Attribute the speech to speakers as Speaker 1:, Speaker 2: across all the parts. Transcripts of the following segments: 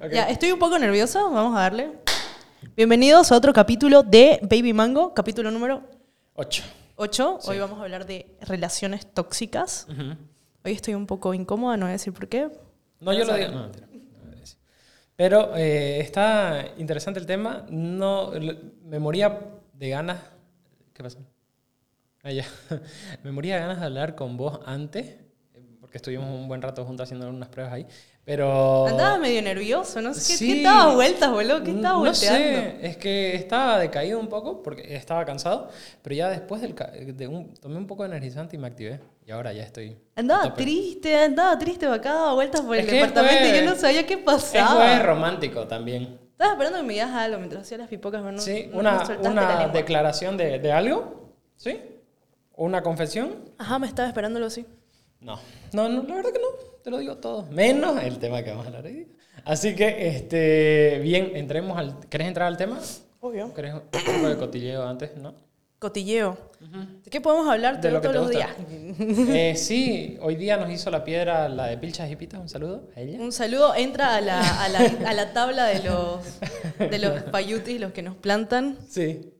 Speaker 1: Ok.
Speaker 2: Ya, estoy un poco nerviosa, vamos a darle. Bienvenidos a otro capítulo de Baby Mango, capítulo número
Speaker 1: Ocho.
Speaker 2: 8.
Speaker 1: Sí.
Speaker 2: Hoy vamos a hablar de relaciones tóxicas.
Speaker 1: Ujú.
Speaker 2: Hoy estoy un poco incómoda, no voy a decir por qué.
Speaker 1: No, yo lo digo. No, mentira. Pero eh, está interesante el tema. No, me moría de ganas. ¿Qué pasó? Ah, ya. me moría de ganas de hablar con vos antes, porque estuvimos un buen rato juntos haciendo unas pruebas ahí. Pero.
Speaker 2: Andaba medio nervioso, no sé qué,
Speaker 1: Sí.
Speaker 2: qué estabas vueltas, boludo, qué estabas
Speaker 1: no
Speaker 2: volteando.
Speaker 1: sé, es que estaba decaído un poco porque estaba cansado, pero ya después del de un, tomé un poco de energizante y me activé. Y ahora ya estoy.
Speaker 2: Andaba triste, andaba triste acá, daba vueltas por
Speaker 1: Es
Speaker 2: el departamento y
Speaker 1: fue-
Speaker 2: yo no sabía qué
Speaker 1: Es
Speaker 2: pasaba.
Speaker 1: jueves romántico también.
Speaker 2: Estaba esperando que me digas algo mientras hacía las pipocas, pero no,
Speaker 1: Sí,
Speaker 2: no-
Speaker 1: una, una declaración de, de algo, ¿sí? ¿Una confesión?
Speaker 2: Ajá, me estaba esperándolo así.
Speaker 1: No. no, no, la verdad que no, te lo digo todo. Menos el tema que vamos a hablar hoy. Así que, este, bien, entremos al... ¿Querés entrar al tema?
Speaker 2: Obvio.
Speaker 1: ¿Querés un poco de cotilleo antes, no?
Speaker 2: Cotilleo. ¿De qué podemos hablar
Speaker 1: De lo que
Speaker 2: todos los días?
Speaker 1: Eh, sí, hoy día nos hizo la piedra la de Pilchas y Pitas, un saludo a ella.
Speaker 2: Un saludo, entra a la, a la, a la tabla de los, de los payutis, los que nos plantan.
Speaker 1: Sí,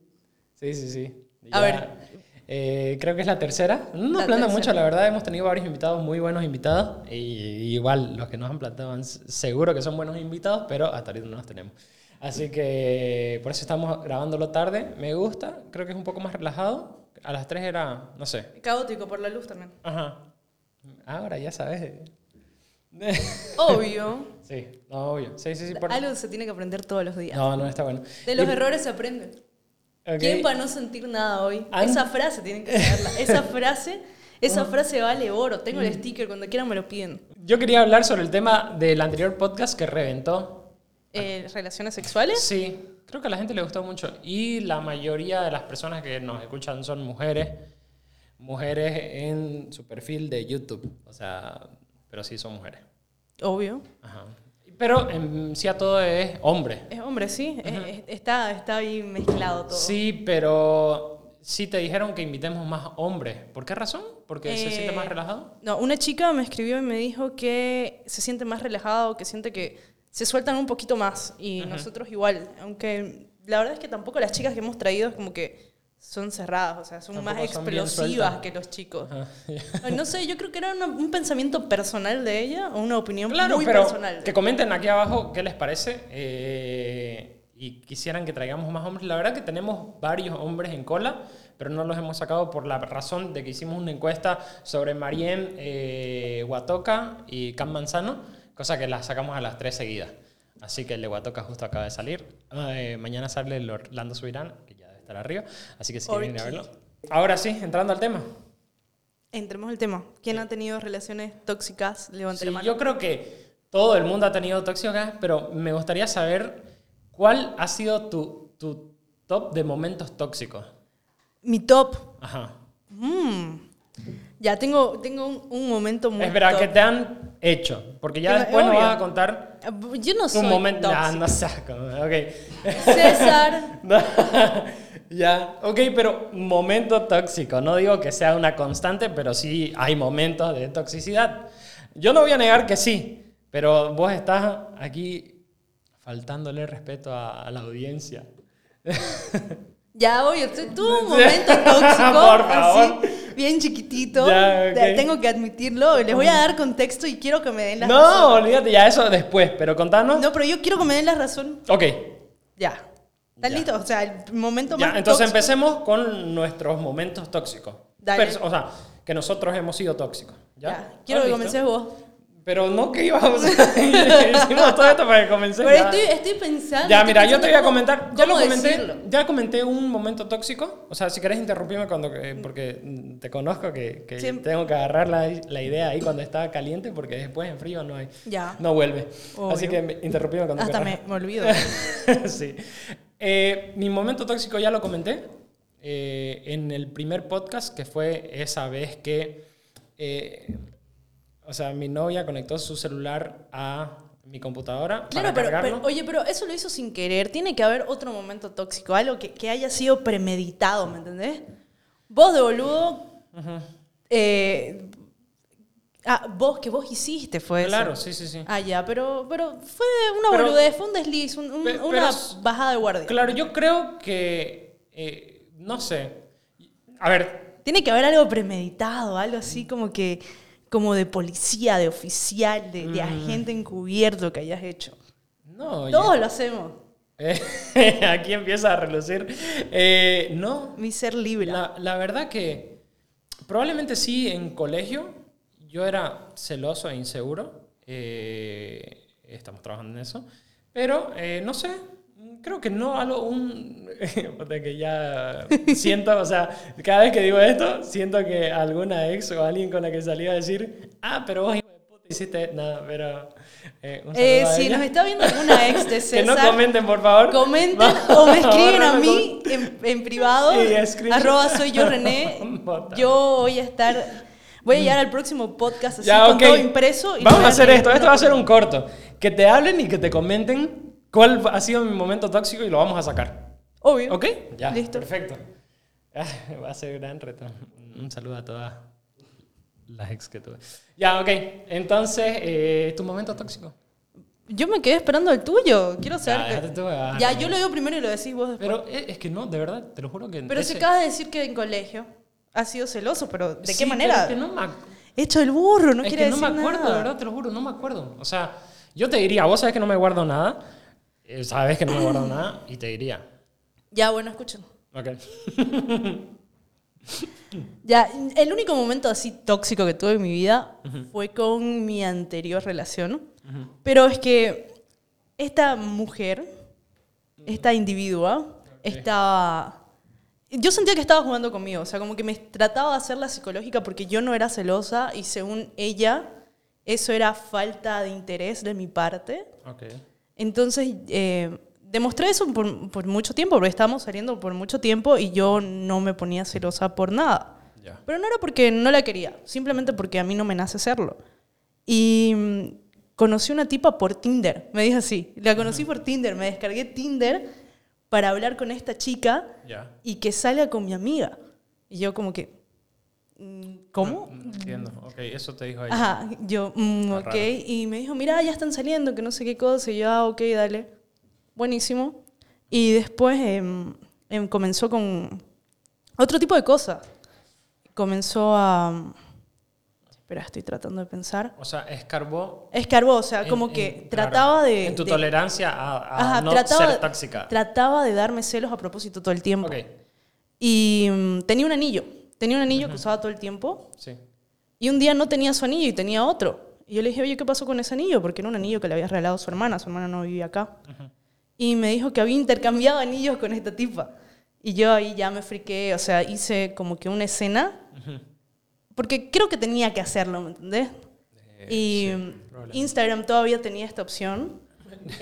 Speaker 1: sí, sí, sí.
Speaker 2: A ver.
Speaker 1: Eh, creo que es la tercera. No nos
Speaker 2: La
Speaker 1: plantan mucho, la verdad. Hemos tenido varios invitados, muy buenos invitados. Y igual, los que nos han plantado, seguro que son buenos invitados, pero hasta ahorita no los tenemos. Así que por eso estamos grabándolo tarde. Me gusta, creo que es un poco más relajado. A las 3 era, no sé.
Speaker 2: Caótico por la luz también.
Speaker 1: Ajá. Ahora ya sabes.
Speaker 2: Obvio.
Speaker 1: sí, no, obvio. Sí, sí, sí. por-
Speaker 2: Algo se tiene que aprender todos los días.
Speaker 1: No, no está bueno.
Speaker 2: De los
Speaker 1: Y-
Speaker 2: errores se aprende.
Speaker 1: Ok.
Speaker 2: ¿Quién para no sentir nada hoy?
Speaker 1: An-
Speaker 2: Esa frase tienen que saberla. Esa frase, esa
Speaker 1: Ah.
Speaker 2: frase vale oro. Tengo
Speaker 1: Mm.
Speaker 2: el sticker, cuando quieran me lo piden.
Speaker 1: Yo quería hablar sobre el tema del anterior podcast que reventó.
Speaker 2: Eh, ¿Relaciones sexuales?
Speaker 1: Sí, creo que a la gente le gustó mucho. Y la mayoría de las personas que nos escuchan son mujeres. Mujeres en su perfil de YouTube. O sea, pero sí son mujeres.
Speaker 2: Obvio.
Speaker 1: Ajá. Pero en sí a todo es hombre.
Speaker 2: Es hombre, sí. Es- es- está, está ahí mezclado todo.
Speaker 1: Sí, pero sí te dijeron que invitemos más hombres. ¿Por qué razón? ¿Porque se siente
Speaker 2: Eh,
Speaker 1: más relajado?
Speaker 2: No, una chica me escribió y me dijo que se siente más relajado, que siente que se sueltan un poquito más. Y nosotros igual. Aunque la verdad es que tampoco las chicas que hemos traído es como que son cerradas, o sea, son más
Speaker 1: Tampoco
Speaker 2: explosivas que los chicos. No sé, yo creo que era una- un pensamiento personal de ella o una opinión
Speaker 1: Claro,
Speaker 2: muy
Speaker 1: pero
Speaker 2: personal.
Speaker 1: que comenten aquí abajo qué les parece eh, y quisieran que traigamos más hombres. La verdad que tenemos varios hombres en cola, pero no los hemos sacado por la razón de que hicimos una encuesta sobre Mariem eh, Huatoca y Cam Manzano, cosa que la sacamos a las tres seguidas. Así que el de Huatoca justo acaba de salir. Eh, mañana sale el Orlando Subirán, estar arriba. Así que si quieren ir a verlo. Ahora sí, entrando al tema.
Speaker 2: Entremos al tema. ¿Quién ha tenido relaciones tóxicas? Levante
Speaker 1: Sí,
Speaker 2: la mano.
Speaker 1: yo creo que todo el mundo ha tenido tóxicas, pero me gustaría saber cuál ha sido tu, tu top de momentos tóxicos.
Speaker 2: Mi top.
Speaker 1: Ajá.
Speaker 2: Mm. Ya, tengo, tengo un, un momento muy
Speaker 1: Espera,
Speaker 2: top.
Speaker 1: que te han hecho, porque ya
Speaker 2: me-
Speaker 1: después nos vas a contar
Speaker 2: Yo no soy
Speaker 1: momento. Ah,
Speaker 2: tóxica.
Speaker 1: no saco. Ok.
Speaker 2: César.
Speaker 1: No, ya, ok, pero momento tóxico. No digo que sea una constante, pero sí hay momentos de toxicidad. Yo no voy a negar que sí, pero vos estás aquí faltándole respeto a, a la audiencia.
Speaker 2: Ya, oye, tu- tuve un momento tóxico.
Speaker 1: Por favor.
Speaker 2: Así, bien chiquitito.
Speaker 1: Ya, ok.
Speaker 2: Te- Tengo que admitirlo. Les voy a dar contexto y quiero que me den la
Speaker 1: No,
Speaker 2: razón.
Speaker 1: olvídate, ya eso después, pero contanos.
Speaker 2: No, pero yo quiero que me den la razón.
Speaker 1: Ok,
Speaker 2: Ya. ¿Están listos? O sea, el momento
Speaker 1: ya,
Speaker 2: más
Speaker 1: entonces
Speaker 2: tóxico-
Speaker 1: empecemos con nuestros momentos tóxicos.
Speaker 2: Dale.
Speaker 1: Pers- o sea, que nosotros hemos sido tóxicos. ¿Ya?
Speaker 2: Ya. Quiero
Speaker 1: ¿Estás
Speaker 2: que comences vos.
Speaker 1: Pero no que íbamos a Hicimos todo esto para que comencé.
Speaker 2: Pero estoy, estoy pensando.
Speaker 1: Ya,
Speaker 2: estoy
Speaker 1: mira, yo
Speaker 2: pensando
Speaker 1: te voy a
Speaker 2: cómo-
Speaker 1: comentar. Ya lo
Speaker 2: cómo
Speaker 1: comenté.
Speaker 2: decirlo.
Speaker 1: Ya comenté un momento tóxico. O sea, si querés interrumpirme cuando. que- Porque mm, te conozco que, que tengo que agarrar la, la idea ahí cuando está caliente, porque después en frío no hay.
Speaker 2: Ya.
Speaker 1: No vuelve.
Speaker 2: Obvio.
Speaker 1: Así que me- interrumpime cuando
Speaker 2: Hasta
Speaker 1: querrás.
Speaker 2: me, me olvido.
Speaker 1: sí. Eh, mi momento tóxico ya lo comenté eh, en el primer podcast, que fue esa vez que, eh, o sea, mi novia conectó su celular a mi computadora
Speaker 2: Claro,
Speaker 1: para
Speaker 2: pero,
Speaker 1: cargarlo.
Speaker 2: pero- oye, pero eso lo hizo sin querer. Tiene que haber otro momento tóxico, algo que, que haya sido premeditado, ¿me entendés? Vos de boludo, Ah, vos, que vos hiciste fue eso.
Speaker 1: Claro, sí, sí, sí.
Speaker 2: Ah, ya, pero, pero fue una
Speaker 1: Pero-
Speaker 2: boludez, fue un desliz, un- un-
Speaker 1: Pe- pero
Speaker 2: una bajada de guardia.
Speaker 1: Claro, yo creo que, eh, no sé, a ver,
Speaker 2: Tiene que haber algo premeditado, algo así como que, como de policía, de oficial, de,
Speaker 1: Mm.
Speaker 2: de agente encubierto que hayas hecho.
Speaker 1: no,
Speaker 2: Todos lo hacemos.
Speaker 1: eh, aquí empieza a relucir. Eh, no,
Speaker 2: Mi ser libre.
Speaker 1: la, la verdad que probablemente sí en colegio yo era celoso e inseguro. eh, estamos trabajando en eso. Pero eh, no sé, creo que no algo un... de que ya siento, o sea, cada vez que digo esto, siento que alguna ex o alguien con la que salí a decir, ah, pero vos, hiciste nada, pero... eh, un
Speaker 2: Eh, si nos está viendo alguna ex de
Speaker 1: Que
Speaker 2: César,
Speaker 1: no comenten, por favor.
Speaker 2: comenten o me escriben a mí en, en privado, arroba soy yo René. Yo voy a estar, voy a llegar al próximo podcast así
Speaker 1: Ya,
Speaker 2: con todo impreso. y
Speaker 1: Vamos a hacer esto. Esto va a ser un corto. Que te hablen y que te comenten cuál ha sido mi momento tóxico y lo vamos a sacar.
Speaker 2: Obvio.
Speaker 1: ¿Ok? Ya.
Speaker 2: Listo.
Speaker 1: Perfecto. Ah, va a ser gran reto. Un saludo a todas las ex que tuve. Ya, ok. Entonces, eh, ¿tu momento tóxico?
Speaker 2: Yo me quedé esperando el tuyo. Quiero saber.
Speaker 1: Ya,
Speaker 2: que-
Speaker 1: ah,
Speaker 2: ya,
Speaker 1: no.
Speaker 2: yo lo digo primero y lo decís vos después.
Speaker 1: Pero eh, es que no, de verdad, te lo juro que...
Speaker 2: Pero
Speaker 1: ese-
Speaker 2: se acaba de decir que en colegio has sido celoso, pero ¿de
Speaker 1: Sí,
Speaker 2: qué
Speaker 1: pero
Speaker 2: manera?
Speaker 1: es que no me
Speaker 2: Hecho el burro, no
Speaker 1: es
Speaker 2: quiere
Speaker 1: que no me acuerdo,
Speaker 2: nada.
Speaker 1: de verdad, te lo juro, no me acuerdo. O sea, yo te diría, vos sabes que no me guardo nada, eh, sabes que no me guardo nada, y te diría,
Speaker 2: Ya, bueno, escuchen.
Speaker 1: ok.
Speaker 2: Ya, el único momento así tóxico que tuve en mi vida fue con mi anterior relación. Pero es que esta mujer, esta individua, estaba... Yo sentía que estaba jugando conmigo, o sea, como que me trataba de hacer la psicológica porque yo no era celosa y según ella, eso era falta de interés de mi parte.
Speaker 1: Ok.
Speaker 2: Entonces, eh, demostré eso por, por mucho tiempo, porque estábamos saliendo por mucho tiempo y yo no me ponía celosa por nada.
Speaker 1: Ya.
Speaker 2: Pero no era porque no la quería, simplemente porque a mí no me nace hacerlo. Y mm, conocí una tipa por Tinder, me dijo así. La conocí por Tinder, me descargué Tinder para hablar con esta chica
Speaker 1: Ya.
Speaker 2: y que salga con mi amiga. Y yo como que, mm, ¿cómo?
Speaker 1: No, entiendo. Ok, eso te dijo ella.
Speaker 2: Ajá, yo, mm, ok.
Speaker 1: raro.
Speaker 2: Y me dijo, mira, ya están saliendo, que no sé qué cosa. Y yo, ah, ok, dale. Buenísimo. Y después em, comenzó con otro tipo de cosas. Comenzó a... Espera, estoy tratando de pensar.
Speaker 1: O sea, escarbó.
Speaker 2: Escarbó, o sea,
Speaker 1: en-
Speaker 2: como
Speaker 1: en-
Speaker 2: que
Speaker 1: claro,
Speaker 2: trataba de...
Speaker 1: En tu
Speaker 2: de-
Speaker 1: tolerancia a, a
Speaker 2: Ajá,
Speaker 1: no
Speaker 2: trataba,
Speaker 1: ser tóxica.
Speaker 2: trataba de darme celos a propósito todo el tiempo.
Speaker 1: Ok,
Speaker 2: Y mm, tenía un anillo. Tenía un anillo que usaba todo el tiempo.
Speaker 1: sí.
Speaker 2: Y un día no tenía su anillo y tenía otro. Y yo le dije, oye, ¿qué pasó con ese anillo? Porque era un anillo que le había regalado su hermana. Su hermana no vivía acá. Y me dijo que había intercambiado anillos con esta tipa. Y yo ahí ya me friqué, o sea, hice como que una escena. Porque creo que tenía que hacerlo, ¿me entendés? y
Speaker 1: sí,
Speaker 2: mm. Instagram todavía tenía esta opción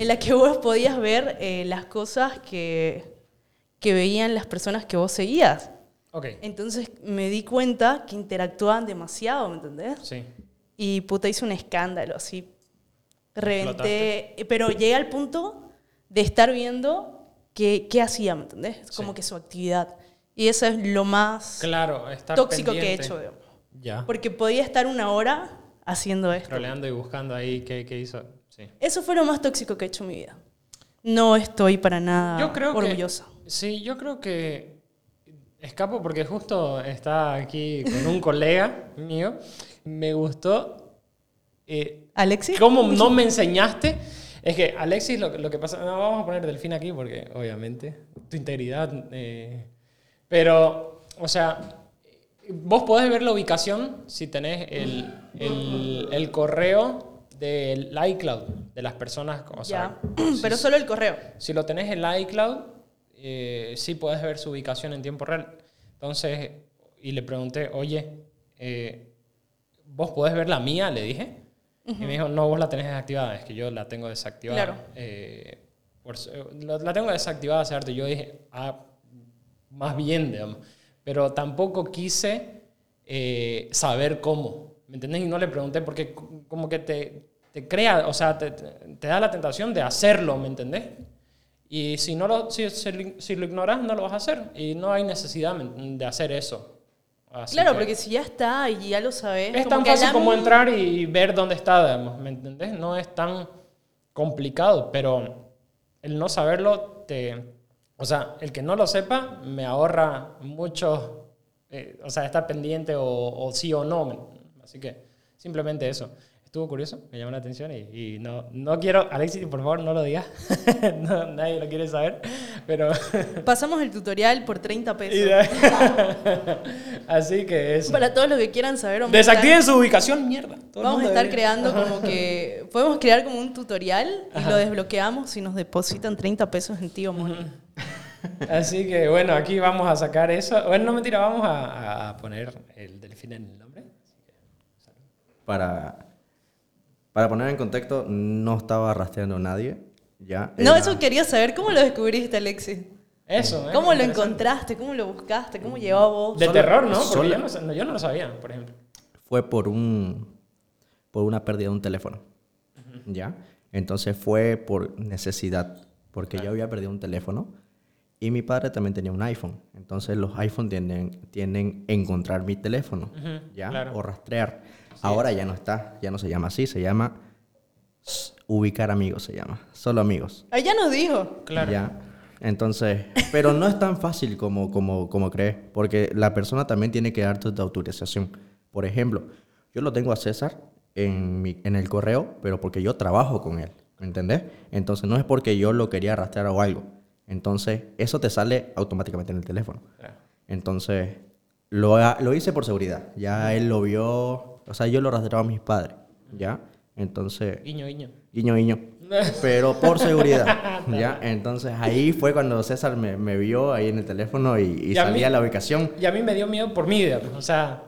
Speaker 2: en la que vos podías ver eh, las cosas que, que veían las personas que vos seguías.
Speaker 1: Ok,
Speaker 2: Entonces me di cuenta que interactuaban demasiado, ¿me entendés?
Speaker 1: sí.
Speaker 2: Y puta, hice un escándalo, así. Reventé. Pero llegué al punto de estar viendo qué, qué hacía, ¿me entendés? Como
Speaker 1: Sí.
Speaker 2: que su actividad. Y eso es lo más
Speaker 1: Claro,
Speaker 2: tóxico que he
Speaker 1: pendiente.
Speaker 2: hecho, digamos.
Speaker 1: Ya.
Speaker 2: Porque podía estar una hora haciendo esto.
Speaker 1: Troleando y buscando ahí qué, qué hizo. Sí.
Speaker 2: Eso fue lo más tóxico que he hecho en mi vida. No estoy para nada
Speaker 1: Yo creo
Speaker 2: orgullosa.
Speaker 1: que. Sí, yo creo que. Escapo porque justo está aquí con un colega mío. Me gustó. eh,
Speaker 2: ¿Alexis?
Speaker 1: ¿Cómo no me enseñaste? Es que Alexis, lo, lo que pasa. No, vamos a poner Delfín aquí porque, obviamente, tu integridad. eh, pero, o sea, vos podés ver la ubicación si tenés el, el, el correo del iCloud de las personas. O sea,
Speaker 2: ya.
Speaker 1: si-
Speaker 2: Pero solo el correo.
Speaker 1: si lo tenés en el iCloud, eh, sí puedes ver su ubicación en tiempo real. Entonces, y le pregunté, oye, eh, ¿vos podés ver la mía? Le dije. Y me dijo, no, vos la tenés desactivada, es que yo la tengo desactivada.
Speaker 2: Claro.
Speaker 1: Eh, por eh, la, la tengo desactivada. Y Yo dije, ah, más bien, digamos. Pero tampoco quise eh, saber cómo. ¿Me entendés? Y no le pregunté porque como que te, te crea, o sea, te, te- da la tentación de hacerlo, ¿me entendés? Y si, no lo, si, si, si lo ignoras, no lo vas a hacer. Y no hay necesidad de hacer eso. Así
Speaker 2: Claro,
Speaker 1: que
Speaker 2: porque si ya está y ya lo sabes.
Speaker 1: es tan fácil como entrar y ver dónde está, digamos, ¿me entendés? No es tan complicado, pero el no saberlo te... O sea, el que no lo sepa me ahorra mucho, eh, o sea, estar pendiente o, o sí o no. ¿me- Así que simplemente eso. Estuvo curioso, me llamó la atención y, y no, no quiero, Alexis, por favor, no lo digas. No, nadie lo quiere saber, pero...
Speaker 2: Pasamos el tutorial por 30
Speaker 1: y
Speaker 2: pesos.
Speaker 1: Así que eso.
Speaker 2: Para todos los que quieran saber, estar-
Speaker 1: Desactiven su ubicación, mierda. Todo
Speaker 2: Vamos a estar
Speaker 1: debería-
Speaker 2: creando como que. Podemos crear como un tutorial y lo desbloqueamos si nos depositan 30 pesos en Tío Money.
Speaker 1: Así que bueno, aquí vamos a sacar eso. Bueno, no mentira, vamos a, a poner el delfín en el nombre.
Speaker 3: Para, para poner en contexto, no estaba rastreando a nadie. Ya,
Speaker 2: No,
Speaker 3: era-
Speaker 2: eso quería saber. ¿Cómo lo descubriste, Alexis?
Speaker 1: Eso, ¿eh?
Speaker 2: ¿Cómo lo
Speaker 1: Interesante.
Speaker 2: encontraste? ¿Cómo lo buscaste? ¿Cómo llegó a vos?
Speaker 1: De
Speaker 3: Solo-
Speaker 1: terror, ¿no? Porque
Speaker 3: solo-
Speaker 1: yo no, sa- no, yo no lo sabía, por ejemplo.
Speaker 3: fue por un por una pérdida de un teléfono. ¿Ya? Entonces fue por necesidad, porque yo había perdido un teléfono y mi padre también tenía un iPhone. Entonces los iPhone tienden tienden a encontrar mi teléfono, ¿ya?
Speaker 1: claro.
Speaker 3: O rastrear. Ahora ya no está, ya no se llama así, se llama ubicar amigos se llama, solo amigos.
Speaker 2: Ya nos dijo.
Speaker 1: Claro.
Speaker 3: Ya. Entonces, pero no es tan fácil como, como, como crees, porque la persona también tiene que dar tu autorización. Por ejemplo, yo lo tengo a César en, mi- en el correo, pero porque yo trabajo con él, ¿me entendés? Entonces, no es porque yo lo quería rastrear o algo. Entonces, eso te sale automáticamente en el teléfono. Entonces, lo, lo hice por seguridad. Ya él lo vio, o sea, yo lo rastreaba a mis padres, ¿ya? Entonces,
Speaker 1: Guiño, guiño.
Speaker 3: guiño, guiño. Pero por seguridad, ¿ya? Entonces ahí fue cuando César me, me vio ahí en el teléfono y, y
Speaker 1: Y a
Speaker 3: salía
Speaker 1: mí-
Speaker 3: la ubicación.
Speaker 1: Y a mí me dio miedo por mí, digamos. O sea,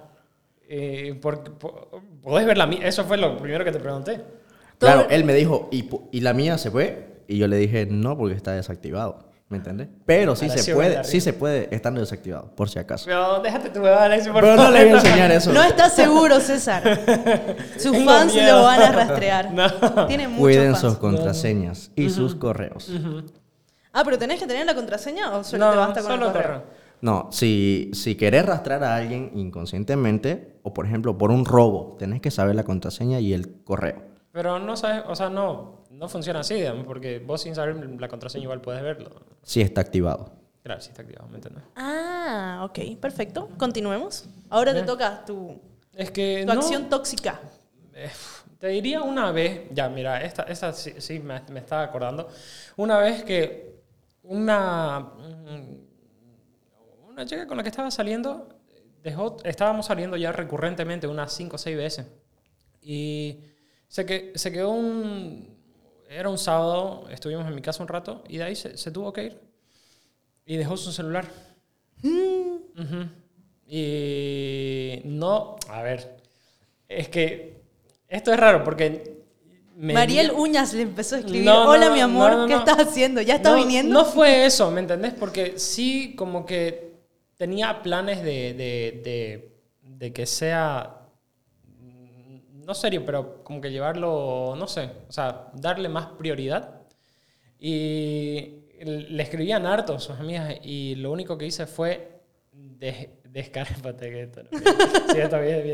Speaker 1: eh, por- por- podés ver la mía. Eso fue lo primero que te pregunté.
Speaker 3: Claro, él me dijo, ¿y, pu- ¿y la mía se fue? Y yo le dije, no, porque está desactivado, ¿me entiendes? Pero sí se puede, sí se puede estando desactivado, por si acaso.
Speaker 1: Pero déjate tu huevada, Alexis, por
Speaker 3: Pero no
Speaker 1: favor.
Speaker 3: le voy a enseñar eso.
Speaker 2: No está seguro, César. Sus
Speaker 1: Tengo
Speaker 2: fans
Speaker 1: miedo.
Speaker 2: lo van a rastrear.
Speaker 1: No.
Speaker 2: Tiene muchos
Speaker 3: Cuiden
Speaker 2: fans.
Speaker 3: sus contraseñas y sus correos.
Speaker 2: Ah, pero tenés que tener la contraseña o solo te
Speaker 1: No,
Speaker 2: basta con
Speaker 1: solo
Speaker 2: el correo.
Speaker 1: correo.
Speaker 3: No, si, si querés rastrear a alguien inconscientemente, o por ejemplo por un robo, tenés que saber la contraseña y el correo.
Speaker 1: Pero no sabes, o sea, no, no funciona así, digamos, porque vos sin saber la contraseña igual puedes verlo.
Speaker 3: Si está activado.
Speaker 1: Claro, sí está activado, ¿me entiendes?
Speaker 2: Ah, ok, perfecto. Continuemos. Ahora te toca tu,
Speaker 1: Es que
Speaker 2: tu
Speaker 1: no,
Speaker 2: acción tóxica.
Speaker 1: eh, te diría una vez, ya mira, esta, esta sí, sí me, me estaba acordando, una vez que una, mm, una chica con la que estaba saliendo, dejó, estábamos saliendo ya recurrentemente unas 5 o 6 veces. Y se, que, se quedó un... Era un sábado, estuvimos en mi casa un rato y de ahí se, se tuvo que ir. Y dejó su celular. Ujú. Y no, a ver, es que esto es raro porque... me
Speaker 2: Mariel Uñas le empezó a escribir,
Speaker 1: No,
Speaker 2: hola
Speaker 1: no,
Speaker 2: mi amor,
Speaker 1: no,
Speaker 2: ¿qué
Speaker 1: no.
Speaker 2: estás haciendo? ¿Ya estás viniendo?
Speaker 1: No fue eso, ¿me entendés? Porque sí, como que tenía planes de, de, de, de que sea, mm, no serio, pero como que llevarlo, no sé, o sea, darle más prioridad. Y le escribían harto sus amigas y lo único que hice fue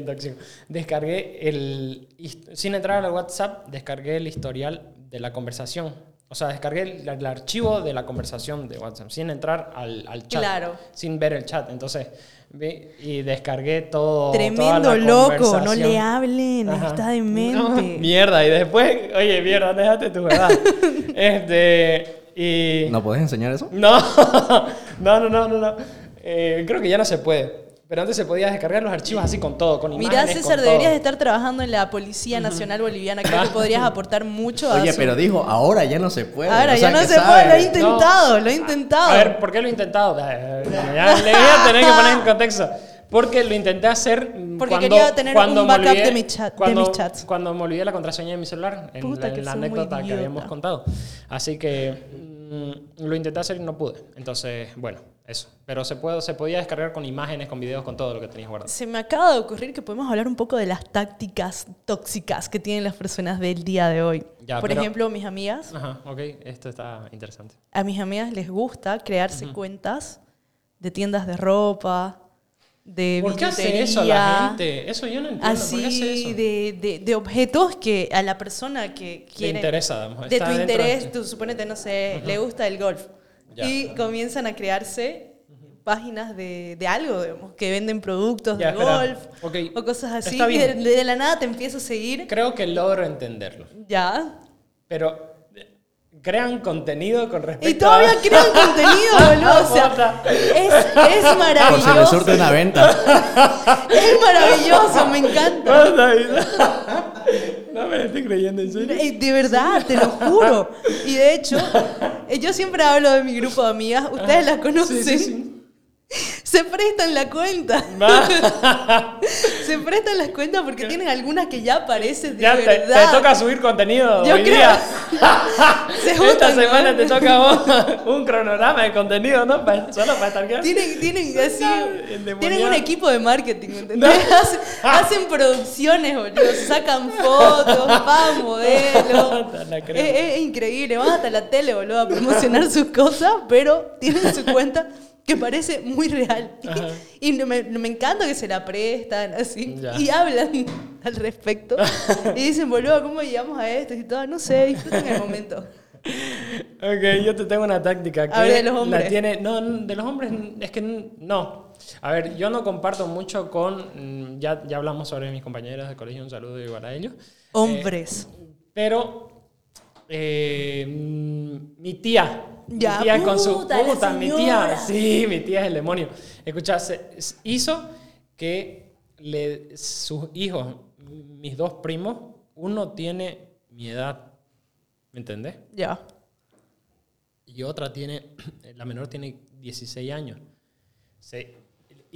Speaker 1: tóxico. Descargué el, sin entrar al WhatsApp, descargué el historial de la conversación. O sea, descargué el, el archivo de la conversación de WhatsApp, sin entrar al, al chat.
Speaker 2: Claro.
Speaker 1: Sin ver el chat. Entonces, vi y descargué todo. toda
Speaker 2: Tremendo
Speaker 1: la
Speaker 2: loco, no le hablen,
Speaker 1: Ajá.
Speaker 2: está de
Speaker 1: No,
Speaker 2: mente.
Speaker 1: mierda, y después, oye, mierda, déjate tu verdad. este, y...
Speaker 3: ¿No podés enseñar eso?
Speaker 1: No, no, no, no, no. no. Eh, creo que ya no se puede. Pero antes se podía descargar los archivos así con todo, con imágenes,
Speaker 2: Mirá, César,
Speaker 1: con
Speaker 2: deberías
Speaker 1: todo.
Speaker 2: estar trabajando en la Policía Nacional Boliviana. Creo que podrías aportar mucho a
Speaker 3: Oye,
Speaker 2: su-
Speaker 3: pero dijo, ahora ya no se puede.
Speaker 2: Ahora
Speaker 3: o sea,
Speaker 2: ya no se
Speaker 3: sabe.
Speaker 2: puede, lo he intentado, lo he intentado.
Speaker 1: A ver, ¿por qué lo he intentado? Eh, Ya le voy a tener que poner en contexto. Porque lo intenté hacer mm,
Speaker 2: Porque
Speaker 1: cuando,
Speaker 2: quería tener
Speaker 1: cuando
Speaker 2: un backup
Speaker 1: olvidé-
Speaker 2: de mi chat- de
Speaker 1: cuando,
Speaker 2: mis chats.
Speaker 1: Cuando me olvidé la contraseña de mi celular, en
Speaker 2: Puta,
Speaker 1: la,
Speaker 2: que
Speaker 1: en la anécdota que habíamos contado. Así que mm, lo intenté hacer y no pude. Entonces, bueno, eso. Pero se, puede, se podía descargar con imágenes, con videos, con todo lo que tenías guardado.
Speaker 2: Se me acaba de ocurrir que podemos hablar un poco de las tácticas tóxicas que tienen las personas del día de hoy.
Speaker 1: Ya,
Speaker 2: Por
Speaker 1: pero-
Speaker 2: ejemplo, mis amigas,
Speaker 1: Ajá, ok, esto está interesante.
Speaker 2: a mis amigas les gusta crearse cuentas de tiendas de ropa, de
Speaker 1: ¿Por qué hace eso la gente? Eso yo no entiendo. ¿Por qué hace
Speaker 2: Así
Speaker 1: eso?
Speaker 2: de, de, de objetos que a la persona que quiere...
Speaker 1: interesa, digamos,
Speaker 2: De tu interés, tú suponete, no sé, le gusta el golf.
Speaker 1: Ya.
Speaker 2: Y comienzan a crearse páginas de, de algo, digamos, que venden productos
Speaker 1: Ya,
Speaker 2: de
Speaker 1: espera.
Speaker 2: golf o cosas así.
Speaker 1: está
Speaker 2: Y de, la nada te empiezo a seguir.
Speaker 1: Creo que logro entenderlo.
Speaker 2: Ya.
Speaker 1: Pero crean contenido con respecto
Speaker 2: Y todavía
Speaker 1: a...
Speaker 2: crean contenido, boludo. O sea, es, es
Speaker 3: Por si
Speaker 2: maravilloso.
Speaker 3: surte una venta.
Speaker 2: Es maravilloso, me encanta.
Speaker 1: No me estoy creyendo en serio.
Speaker 2: Eh, De verdad, te lo juro. Y de hecho, eh, yo siempre hablo de mi grupo de amigas, ustedes las conocen.
Speaker 1: Sí, sí, sí.
Speaker 2: Se prestan la cuenta. Se prestan las cuentas porque tienen algunas que ya aparecen de
Speaker 1: Ya
Speaker 2: verdad.
Speaker 1: te toca subir contenido
Speaker 2: Yo
Speaker 1: hoy
Speaker 2: creo-
Speaker 1: día.
Speaker 2: Se
Speaker 1: Esta semana te toca a vos un cronograma de contenido, ¿no? Pa- solo para estar quedando.
Speaker 2: Tienen, tienen así. Tienen un equipo de marketing, ¿entendés? Hacen, hacen producciones, boludo. Sacan fotos, van modelos. Es- es increíble. Van hasta la tele, boludo, a promocionar sus cosas, pero tienen su cuenta que parece muy real.
Speaker 1: Ajá.
Speaker 2: Y me, me encanta que se la prestan así.
Speaker 1: Ya.
Speaker 2: Y hablan al respecto. Y dicen, boludo, ¿cómo llegamos a esto? Y todo, no sé, disfruten el momento.
Speaker 1: Ok, yo te tengo una táctica que
Speaker 2: A ver, de los hombres.
Speaker 1: la tiene. No, de los hombres es que no. A ver, yo no comparto mucho con. mm, Ya, ya hablamos sobre mis compañeras de colegio, un saludo igual a ellos.
Speaker 2: Hombres.
Speaker 1: Pero. eh, mm, mi tía.
Speaker 2: Ya,
Speaker 1: mi tía con su.
Speaker 2: puta,
Speaker 1: Puta, mi tía. Sí, mi tía es el demonio. Escucha, hizo que le, sus hijos, mis dos primos, uno tiene mi edad. ¿Me entendés?
Speaker 2: ya.
Speaker 1: y otra tiene, la menor tiene 16 años. Se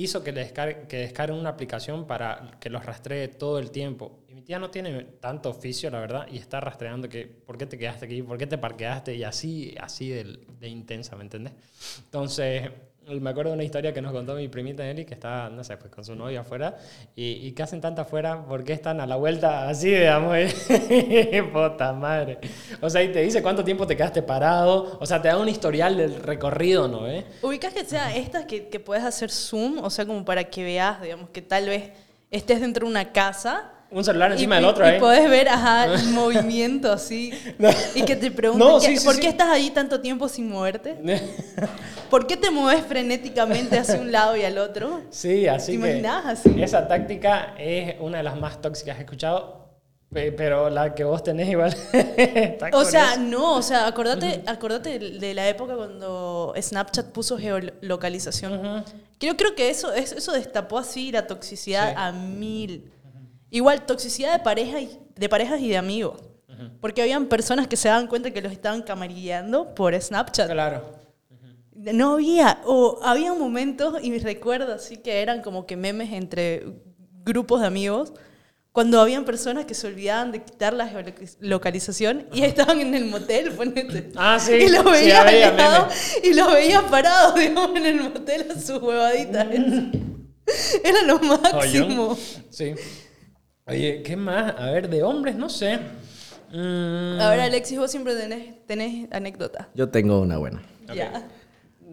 Speaker 1: hizo que, le descargue, que descarguen una aplicación para que los rastree todo el tiempo. Y mi tía no tiene tanto oficio, la verdad, y está rastreando que por qué te quedaste aquí, por qué te parqueaste, y así, así de, de intensa, ¿me entendés? Entonces, me acuerdo de una historia que nos contó mi primita Eli, que está, no sé, pues con su novia afuera, y, y que hacen tanta afuera, ¿por qué están a la vuelta así, digamos? Puta madre. O sea, y te dice cuánto tiempo te quedaste parado, o sea, te da un historial del recorrido, ¿no? Eh?
Speaker 2: Ubicas que sea estas que, que puedes hacer zoom, o sea, como para que veas, digamos, que tal vez estés dentro de una casa.
Speaker 1: Un celular encima
Speaker 2: y,
Speaker 1: del otro,
Speaker 2: y
Speaker 1: ¿eh?
Speaker 2: podés ver, ajá, el movimiento así. Y que te pregunten,
Speaker 1: No,
Speaker 2: ¿qué-
Speaker 1: sí, sí,
Speaker 2: ¿por
Speaker 1: sí.
Speaker 2: qué estás ahí tanto tiempo sin moverte? ¿Por qué te mueves frenéticamente hacia un lado y al otro?
Speaker 1: Sí, así
Speaker 2: ¿Te
Speaker 1: que
Speaker 2: imaginas así?
Speaker 1: esa táctica es una de las más tóxicas que he escuchado, pe- pero la que vos tenés igual.
Speaker 2: O sea, no, o sea, acordate, acordate de la época cuando Snapchat puso geolocalización. Yo creo que eso, eso destapó así la toxicidad a mil. Igual, toxicidad de, pareja y, de parejas y de amigos. Porque habían personas que se daban cuenta que los estaban camarilleando por Snapchat.
Speaker 1: Claro.
Speaker 2: No había, o había momentos, y recuerdo así que eran como que memes entre grupos de amigos, cuando habían personas que se olvidaban de quitar la geolocalización y estaban en el motel, ponete.
Speaker 1: Ah, sí.
Speaker 2: Y los
Speaker 1: Sí,
Speaker 2: veías
Speaker 1: había
Speaker 2: alejados, y los veías parados, digamos, en el motel a sus huevaditas. Era lo máximo.
Speaker 1: Sí. Oye, ¿qué más? A ver, de hombres, no sé. Mm,
Speaker 2: Ahora, Alexis, vos siempre tenés, tenés anécdotas.
Speaker 3: Yo tengo una buena.
Speaker 2: Ya.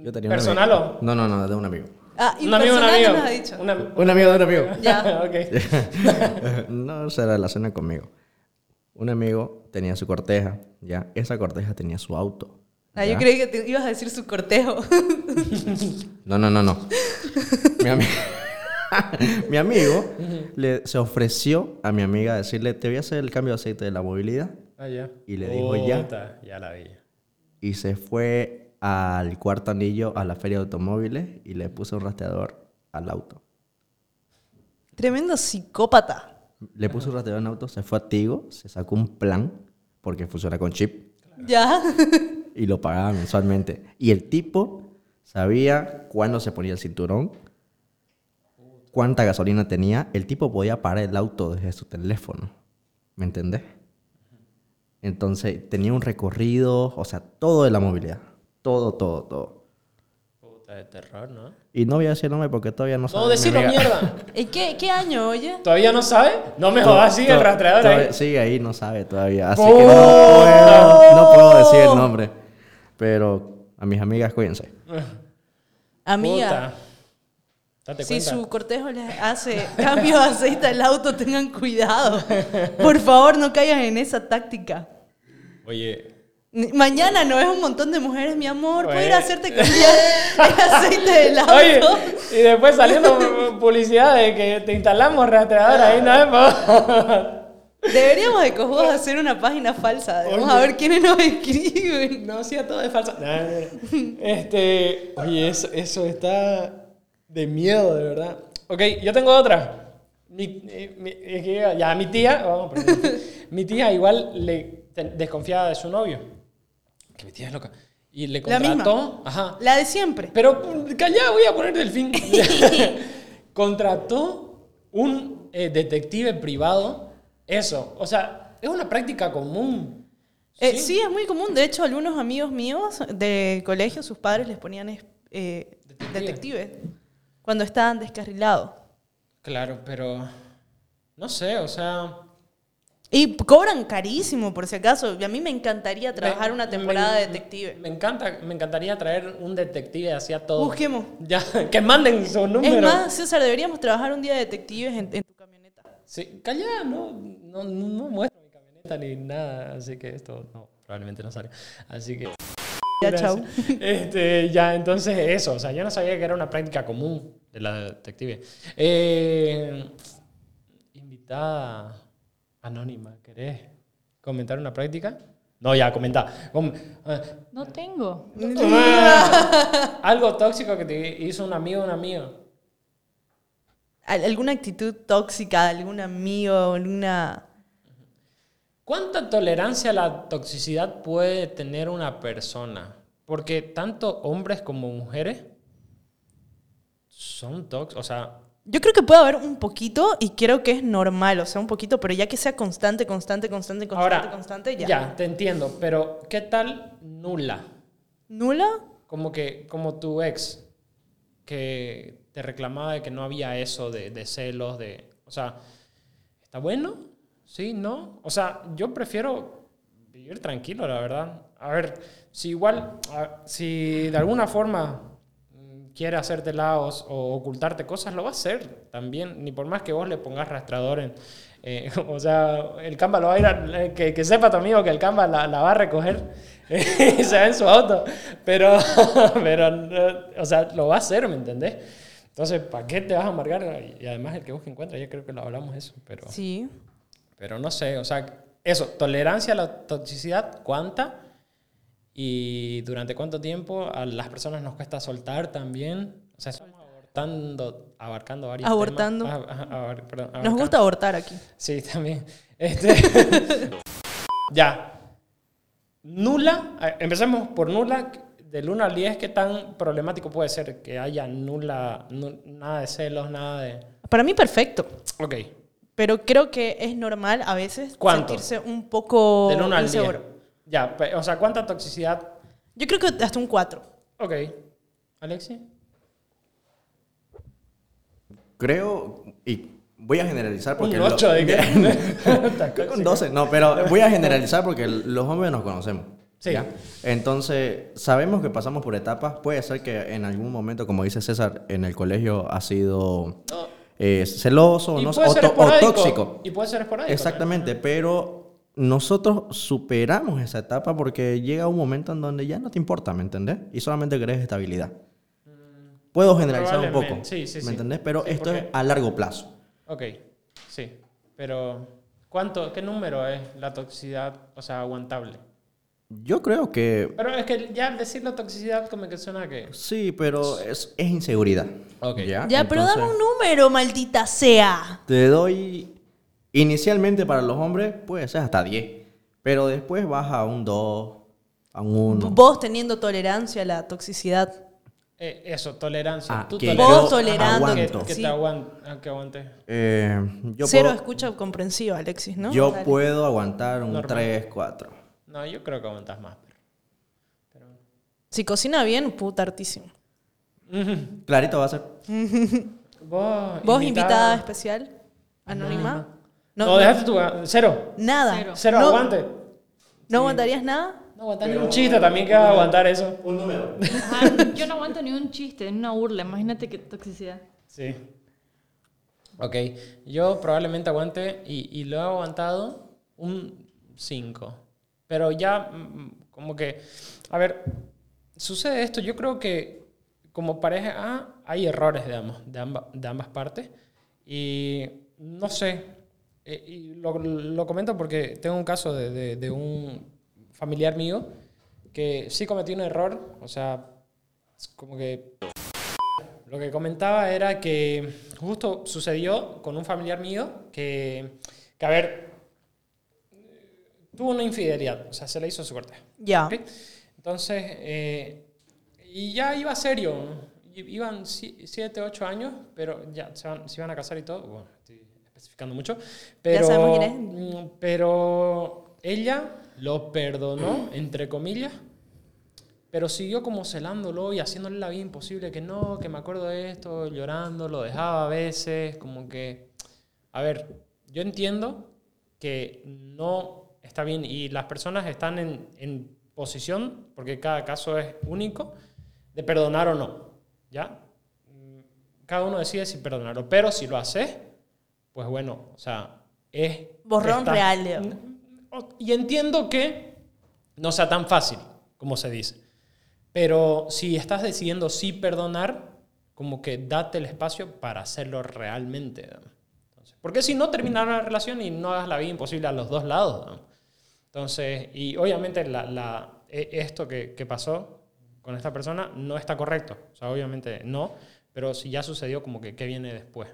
Speaker 3: Yo tenía
Speaker 1: ¿Personal
Speaker 3: amigo-
Speaker 1: o?
Speaker 3: No, no, no, de un amigo.
Speaker 2: Ah,
Speaker 1: un amigo, un amigo.
Speaker 2: no nos ha dicho.
Speaker 1: Una-
Speaker 3: Un amigo de un amigo.
Speaker 2: Ya.
Speaker 1: ok.
Speaker 3: no se relaciona conmigo. Un amigo tenía su corteja, ya. Esa corteja tenía su auto.
Speaker 2: Ah, yo creí que te ibas a decir su cortejo.
Speaker 3: No, no, no, no. mi, ami- mi amigo le, se ofreció a mi amiga a decirle, te voy a hacer el cambio de aceite de la movilidad.
Speaker 1: Ah, ya.
Speaker 3: Y le dijo, ya.
Speaker 1: La vi.
Speaker 3: Y se fue al cuarto anillo a la feria de automóviles y le puso un rastreador al auto.
Speaker 2: Tremendo psicópata.
Speaker 3: Le puso un rastreador al auto, se fue a Tigo, se sacó un plan, porque funciona con chip,
Speaker 2: Ya.
Speaker 3: y lo pagaba mensualmente. Y el tipo sabía cuándo se ponía el cinturón, cuánta gasolina tenía. El tipo podía parar el auto desde su teléfono. ¿Me entendés? Entonces tenía un recorrido, o sea, todo de la movilidad. Todo, todo, todo.
Speaker 1: Puta de terror, ¿no?
Speaker 3: Y no voy a decir el nombre porque todavía no sabe.
Speaker 1: No,
Speaker 3: amiga.
Speaker 1: mierda.
Speaker 2: ¿Y qué, qué año, oye?
Speaker 1: ¿Todavía no sabe? No me jodas, sigue el
Speaker 3: to-
Speaker 1: rastreador ahí.
Speaker 3: Sigue ahí, no sabe todavía. Así
Speaker 1: ¡Oh!
Speaker 3: que no puedo, no puedo decir el nombre. Pero a mis amigas, cuídense.
Speaker 2: Amiga.
Speaker 1: Puta. Date
Speaker 2: Si
Speaker 1: cuenta.
Speaker 2: su cortejo les hace cambio de aceite al auto, tengan cuidado. Por favor, no caigan en esa táctica.
Speaker 1: Oye,
Speaker 2: Mañana no es un montón de mujeres, mi amor. ¿Puedo ir
Speaker 1: Oye.
Speaker 2: a hacerte cambiar el aceite del auto?
Speaker 1: oye, y después saliendo publicidad de que te instalamos rastreador ahí, ¿no?
Speaker 2: Deberíamos de cojudos hacer una página falsa. Vamos a ver quiénes nos escriben.
Speaker 1: No, sí, a todo es falsa. Este, oye, eso, eso está de miedo, de verdad. Ok, yo tengo otra. Mi, eh, mi- es que ya, mi tía, vamos, mi tía igual le desconfiaba de su novio. Que mi tía es loca. Y le
Speaker 2: La misma.
Speaker 1: contrató, ajá.
Speaker 2: La de siempre.
Speaker 1: Pero calla, voy a poner delfín. Contrató un eh, detective privado. Eso, o sea, es una práctica común.
Speaker 2: Eh, sí. es muy común. De hecho, algunos amigos míos de colegio, sus padres les ponían es- eh,
Speaker 1: Detective.
Speaker 2: detectives cuando estaban descarrilados.
Speaker 1: Claro, pero no sé, o sea,
Speaker 2: Y cobran carísimo, por si acaso. Y a mí me encantaría trabajar
Speaker 1: me-
Speaker 2: una temporada
Speaker 1: me-
Speaker 2: de detective.
Speaker 1: Me encanta, me encantaría traer un detective hacia todo.
Speaker 2: Busquemos.
Speaker 1: Ya, que manden su número.
Speaker 2: Es más, César, deberíamos trabajar un día de detectives en, en tu camioneta.
Speaker 1: Sí, calla, no, no, no, muestro mi camioneta ni nada, así que esto no, probablemente no sale. Así que
Speaker 2: Ya, chau.
Speaker 1: Este, ya, entonces eso, o sea, yo no sabía que era una práctica común de la detective. Eh, invitada anónima, ¿querés comentar una práctica? No, ya, comenta. Com- ah,
Speaker 4: No tengo.
Speaker 1: algo tóxico que te hizo un amigo o un amigo.
Speaker 2: Al- ¿Alguna actitud tóxica de algún amigo, alguna...
Speaker 1: ¿Cuánta tolerancia a la toxicidad puede tener una persona? Porque tanto hombres como mujeres son tóxicos, o sea,
Speaker 2: Yo creo que puede haber un poquito y creo que es normal, o sea, un poquito, pero ya que sea constante, constante, constante, constante,
Speaker 1: Ahora,
Speaker 2: constante, ya.
Speaker 1: ya, te entiendo, pero ¿qué tal nula?
Speaker 2: ¿Nula?
Speaker 1: Como que, como tu ex, que te reclamaba de que no había eso de, de celos, de, o sea, ¿está bueno? ¿Sí? ¿No? O sea, yo prefiero vivir tranquilo, la verdad. A ver, si igual, a- si de alguna forma quiere hacerte lados o ocultarte cosas, lo va a hacer también, ni por más que vos le pongas rastreador en... eh, o sea, el Canva lo va a ir a, eh, que, que sepa tu amigo que el Canva la, la va a recoger y se va en su auto, pero, pero, no, o sea, lo va a hacer, ¿me entendés? Entonces, ¿para qué te vas a amargar? Y además el que busque encuentra, ya creo que lo hablamos eso, pero...
Speaker 2: Sí.
Speaker 1: Pero no sé, o sea, eso, tolerancia a la toxicidad, ¿cuánta? Y durante cuánto tiempo a las personas nos cuesta soltar también. O sea, estamos abortando, abarcando varios
Speaker 2: Abortando.
Speaker 1: temas. Ah, ah, abar- perdón,
Speaker 2: Nos gusta abortar aquí.
Speaker 1: Sí, también. Este, ya. Nula, eh, empecemos por nula. Del 1 al 10, ¿qué tan problemático puede ser que haya nula, nu- nada de celos, nada de...
Speaker 2: Para mí, perfecto.
Speaker 1: Ok,
Speaker 2: Pero creo que es normal a veces
Speaker 1: ¿Cuánto?
Speaker 2: sentirse un poco
Speaker 1: del 1 al 10. Ya, o sea, ¿cuánta toxicidad
Speaker 2: Yo creo que hasta un 4.
Speaker 1: Ok. ¿Alexi?
Speaker 3: Creo, y voy a generalizar porque...
Speaker 1: Un
Speaker 3: lo-
Speaker 1: 8 de
Speaker 3: Creo que un 12, no, pero voy a generalizar porque los hombres nos conocemos.
Speaker 1: Sí.
Speaker 3: ¿ya? Entonces, sabemos que pasamos por etapas. Puede ser que en algún momento, como dice César, en el colegio ha sido
Speaker 1: No.
Speaker 3: eh, celoso no o, o tóxico.
Speaker 1: Y puede ser esporádico.
Speaker 3: Exactamente, pero nosotros superamos esa etapa porque llega un momento en donde ya no te importa, ¿me entendés? Y solamente querés estabilidad. Puedo generalizar un poco,
Speaker 1: sí, sí,
Speaker 3: ¿me
Speaker 1: sí.
Speaker 3: entendés? Pero
Speaker 1: Sí,
Speaker 3: esto
Speaker 1: porque-
Speaker 3: es a largo plazo.
Speaker 1: Ok, sí. Pero, ¿cuánto, ¿qué número es la toxicidad, o sea, aguantable?
Speaker 3: Yo creo que
Speaker 1: Pero es que ya al decir la toxicidad como que suena que...
Speaker 3: sí, pero es, es inseguridad.
Speaker 1: Ok.
Speaker 3: ¿ya?
Speaker 2: Ya, pero dame un número, maldita sea.
Speaker 3: Te doy. Inicialmente para los hombres puede ser hasta 10. Pero después baja a un 2, a un 1.
Speaker 2: Vos teniendo tolerancia a la toxicidad.
Speaker 1: Eh, eso, tolerancia.
Speaker 3: Ah,
Speaker 1: Tú
Speaker 3: que
Speaker 1: toleras-
Speaker 2: Vos tolerando.
Speaker 1: Que,
Speaker 3: aguanto.
Speaker 1: que
Speaker 2: Sí.
Speaker 1: te aguante. que aguante.
Speaker 3: Eh, yo
Speaker 2: Cero
Speaker 3: puedo,
Speaker 2: escucha comprensiva, Alexis, ¿no?
Speaker 3: yo
Speaker 2: Dale.
Speaker 3: puedo aguantar un
Speaker 1: Normal.
Speaker 3: 3, 4.
Speaker 1: No, yo creo que aguantas más. Pero...
Speaker 2: Si cocina bien, puta hartísimo.
Speaker 3: Clarito va a ser.
Speaker 1: Vos,
Speaker 2: ¿Vos invitada especial? ¿Anónima?
Speaker 1: No, dejaste tu... Cero.
Speaker 2: Nada.
Speaker 4: Cero.
Speaker 1: Cero,
Speaker 2: no,
Speaker 1: aguante.
Speaker 2: ¿No aguantarías nada?
Speaker 1: No aguantas ni un chiste también que aguantar eso.
Speaker 4: Ajá, yo no aguanto ni un chiste, ni una burla. Imagínate qué toxicidad.
Speaker 1: Sí. Ok, yo probablemente aguante y, y lo he aguantado un 5. Pero ya, mm, como que, a ver, sucede esto, yo creo que como pareja A hay errores, digamos, de, amba- de ambas partes. Y no sé, eh, y lo, lo comento porque tengo un caso de, de- de un familiar mío que sí cometió un error, o sea, es como que lo que comentaba era que justo sucedió con un familiar mío que, que a ver, tuvo una infidelidad, o sea, se le hizo su corte.
Speaker 2: Ya.
Speaker 1: ¿ok? Entonces, eh, y ya iba serio, iban 7, 8 años, pero ya se, van- se iban a casar y todo, bueno, especificando mucho, pero,
Speaker 2: sabemos quién
Speaker 1: mm, pero ella lo perdonó, entre comillas, pero siguió como celándolo y haciéndole la vida imposible, que no, que me acuerdo de esto, llorando, lo dejaba a veces, como que, a ver, yo entiendo que no está bien y las personas están en, en posición, porque cada caso es único, de perdonar o no, ¿ya? Cada uno decide si perdonarlo, pero si lo haces, pues bueno, o sea, es...
Speaker 2: Borrón
Speaker 1: está-
Speaker 2: real.
Speaker 1: Y entiendo que no sea tan fácil, como se dice. Pero si estás decidiendo sí perdonar, como que date el espacio para hacerlo realmente. ¿no? Entonces, porque si no, terminar la relación y no hagas la vida imposible a los dos lados. ¿no? Entonces, y obviamente la, la- e- esto que, que pasó con esta persona no está correcto. O sea, obviamente no, pero si ya sucedió, como que qué viene después.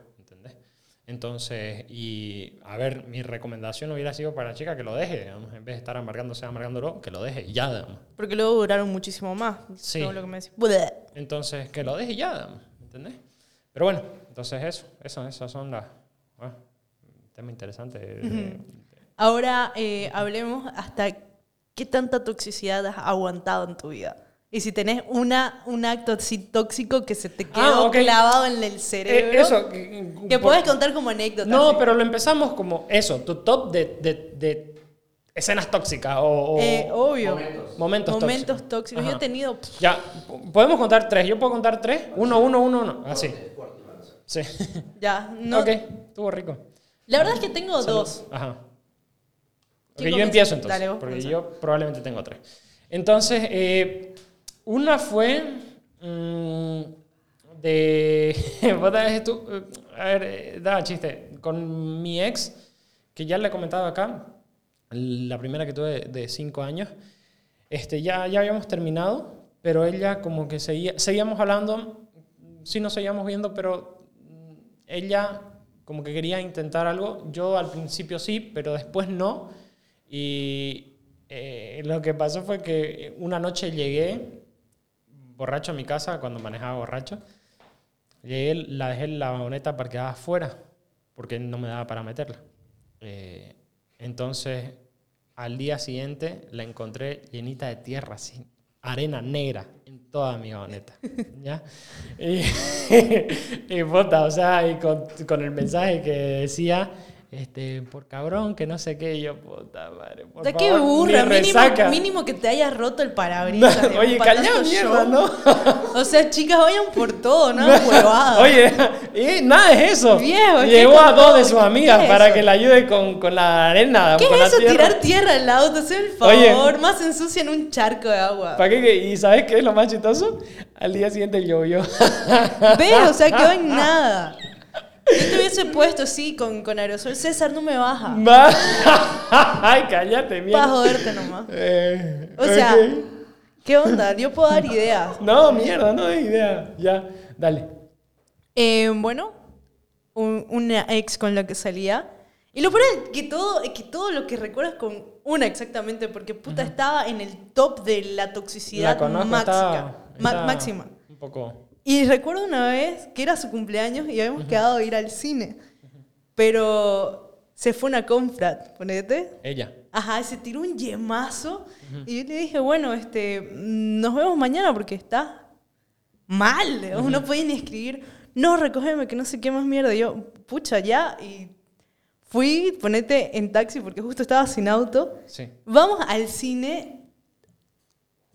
Speaker 1: Entonces, y a ver, mi recomendación hubiera sido para la chica que lo deje, digamos, en vez de estar amargándose, amargándolo, que lo deje ya, digamos.
Speaker 2: Porque luego duraron muchísimo más.
Speaker 1: Sí.
Speaker 2: Todo lo que me decís.
Speaker 1: Entonces, que lo deje ya, digamos, ¿entendés? Pero bueno, entonces eso, eso esas son las... Bueno, tema interesante. de-
Speaker 2: Ahora eh, hablemos hasta qué tanta toxicidad has aguantado en tu vida. Y si tenés una, un acto así tóxico que se te quedó
Speaker 1: Ah,
Speaker 2: clavado en el cerebro.
Speaker 1: Eh, eso, que,
Speaker 2: Que
Speaker 1: por-
Speaker 2: puedes contar como anécdota.
Speaker 1: No,
Speaker 2: así.
Speaker 1: pero lo empezamos como eso, tu top de, de, de escenas tóxicas o, o
Speaker 2: Eh, obvio.
Speaker 1: momentos,
Speaker 2: Momentos tóxicos. Yo he tenido.
Speaker 1: Ya, po- podemos contar tres. Yo puedo contar tres. Uno, uno, uno, uno. Así. Sí.
Speaker 2: Ya, no.
Speaker 1: Ok, estuvo rico.
Speaker 2: La verdad es que tengo dos.
Speaker 1: Ajá. Ok,
Speaker 2: ¿Quién
Speaker 1: yo empiezo entonces.
Speaker 2: Dale, vos
Speaker 1: porque yo probablemente tengo tres. Entonces, eh, una fue mm, de. eh, a ver, eh, daba chiste. Con mi ex, que ya le he comentado acá, la primera que tuve de cinco años, este, ya, ya habíamos terminado, pero ella como que seguía, seguíamos hablando, sí nos seguíamos viendo, pero mm, ella como que quería intentar algo. Yo al principio sí, pero después no. Y eh, lo que pasó fue que una noche llegué borracho a mi casa cuando manejaba borracho. Llegué, la dejé la vagoneta parqueada afuera porque no me daba para meterla. Eh, entonces, al día siguiente la encontré llenita de tierra, así, arena negra en toda mi vagoneta. ¿ya? Y, y puta, o sea, y con, con el mensaje que decía, este, por cabrón, que no sé qué, y yo, puta madre, por
Speaker 2: Da qué
Speaker 1: favor,
Speaker 2: burra, mínimo, mínimo que te hayas roto el parabrisas.
Speaker 1: Oye, callá mierda,
Speaker 2: show.
Speaker 1: ¿no?
Speaker 2: O sea, chicas, vayan por todo, no huevadas.
Speaker 1: Oye, y nada es eso.
Speaker 2: Viejo, ¿qué
Speaker 1: Llevó a dos de sus
Speaker 2: ¿Qué
Speaker 1: amigas para que la ayude con, con la arena.
Speaker 2: ¿Qué
Speaker 1: con
Speaker 2: es eso?
Speaker 1: tierra.
Speaker 2: Tirar tierra al auto, hazme el
Speaker 1: Oye.
Speaker 2: favor. Más ensucian un charco de agua.
Speaker 1: ¿Para qué? ¿Y sabes qué es lo más chistoso? Al día siguiente llovió.
Speaker 2: Ve, o sea, quedó en nada. Te hubiese puesto así con, con aerosol. César, no me baja.
Speaker 1: Ay, cállate,
Speaker 2: Para
Speaker 1: mierda.
Speaker 2: joderte nomás.
Speaker 1: Eh,
Speaker 2: O sea. ¿qué onda? Yo puedo dar ideas.
Speaker 1: No, mierda, no hay idea. Ya, dale.
Speaker 2: Eh, bueno, un- una ex con la que salía. Y lo peor es que todo, es que todo lo que recuerdas con una exactamente, porque puta estaba en el top de la toxicidad
Speaker 1: La conozco,
Speaker 2: máxima.
Speaker 1: está-
Speaker 2: ma-
Speaker 1: está
Speaker 2: máxima.
Speaker 1: Un poco.
Speaker 2: Y recuerdo una vez que era su cumpleaños y habíamos quedado a ir al cine. Pero se fue una compra, ponete.
Speaker 1: Ella.
Speaker 2: Ajá, se tiró un yemazo. Y yo le dije, bueno, este, nos vemos mañana porque está mal. digamos, No podía ni escribir, no, recógeme, que no sé qué más mierda. Y yo, pucha, ya. Y fui, ponete en taxi porque justo estaba sin auto.
Speaker 1: Sí.
Speaker 2: Vamos al cine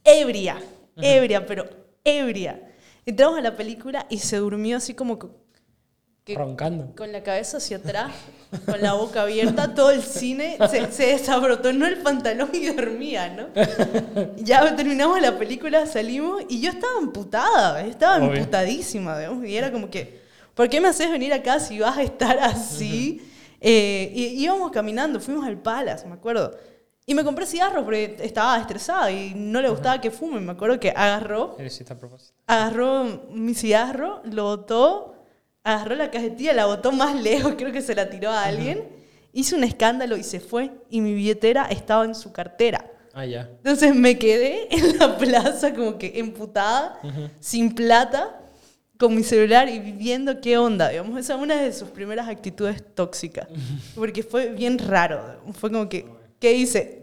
Speaker 2: ebria, ebria, pero ebria. Entramos a la película y se durmió así como, co- que
Speaker 1: Roncando.
Speaker 2: con la cabeza hacia atrás, con la boca abierta, todo el cine se, se desabrotonó el pantalón y dormía, ¿no? Ya terminamos la película, salimos y yo estaba emputada, yo estaba
Speaker 1: Obvio.
Speaker 2: emputadísima, digamos, y era como que, ¿por qué me haces venir acá si vas a estar así? Eh, y íbamos caminando, fuimos al Palace, me acuerdo. Y me compré cigarros porque estaba estresada y no le gustaba que fume. Me acuerdo que agarró agarró mi cigarro, lo botó, agarró la cajetilla, la botó más lejos, creo que se la tiró a alguien, hizo un escándalo y se fue. Y mi billetera estaba en su cartera.
Speaker 1: Ah, ya.
Speaker 2: Entonces me quedé en la plaza como que emputada, sin plata, con mi celular y viendo qué onda. Digamos, esa es una de sus primeras actitudes tóxicas. Porque fue bien raro. Fue como que, ¿qué hice?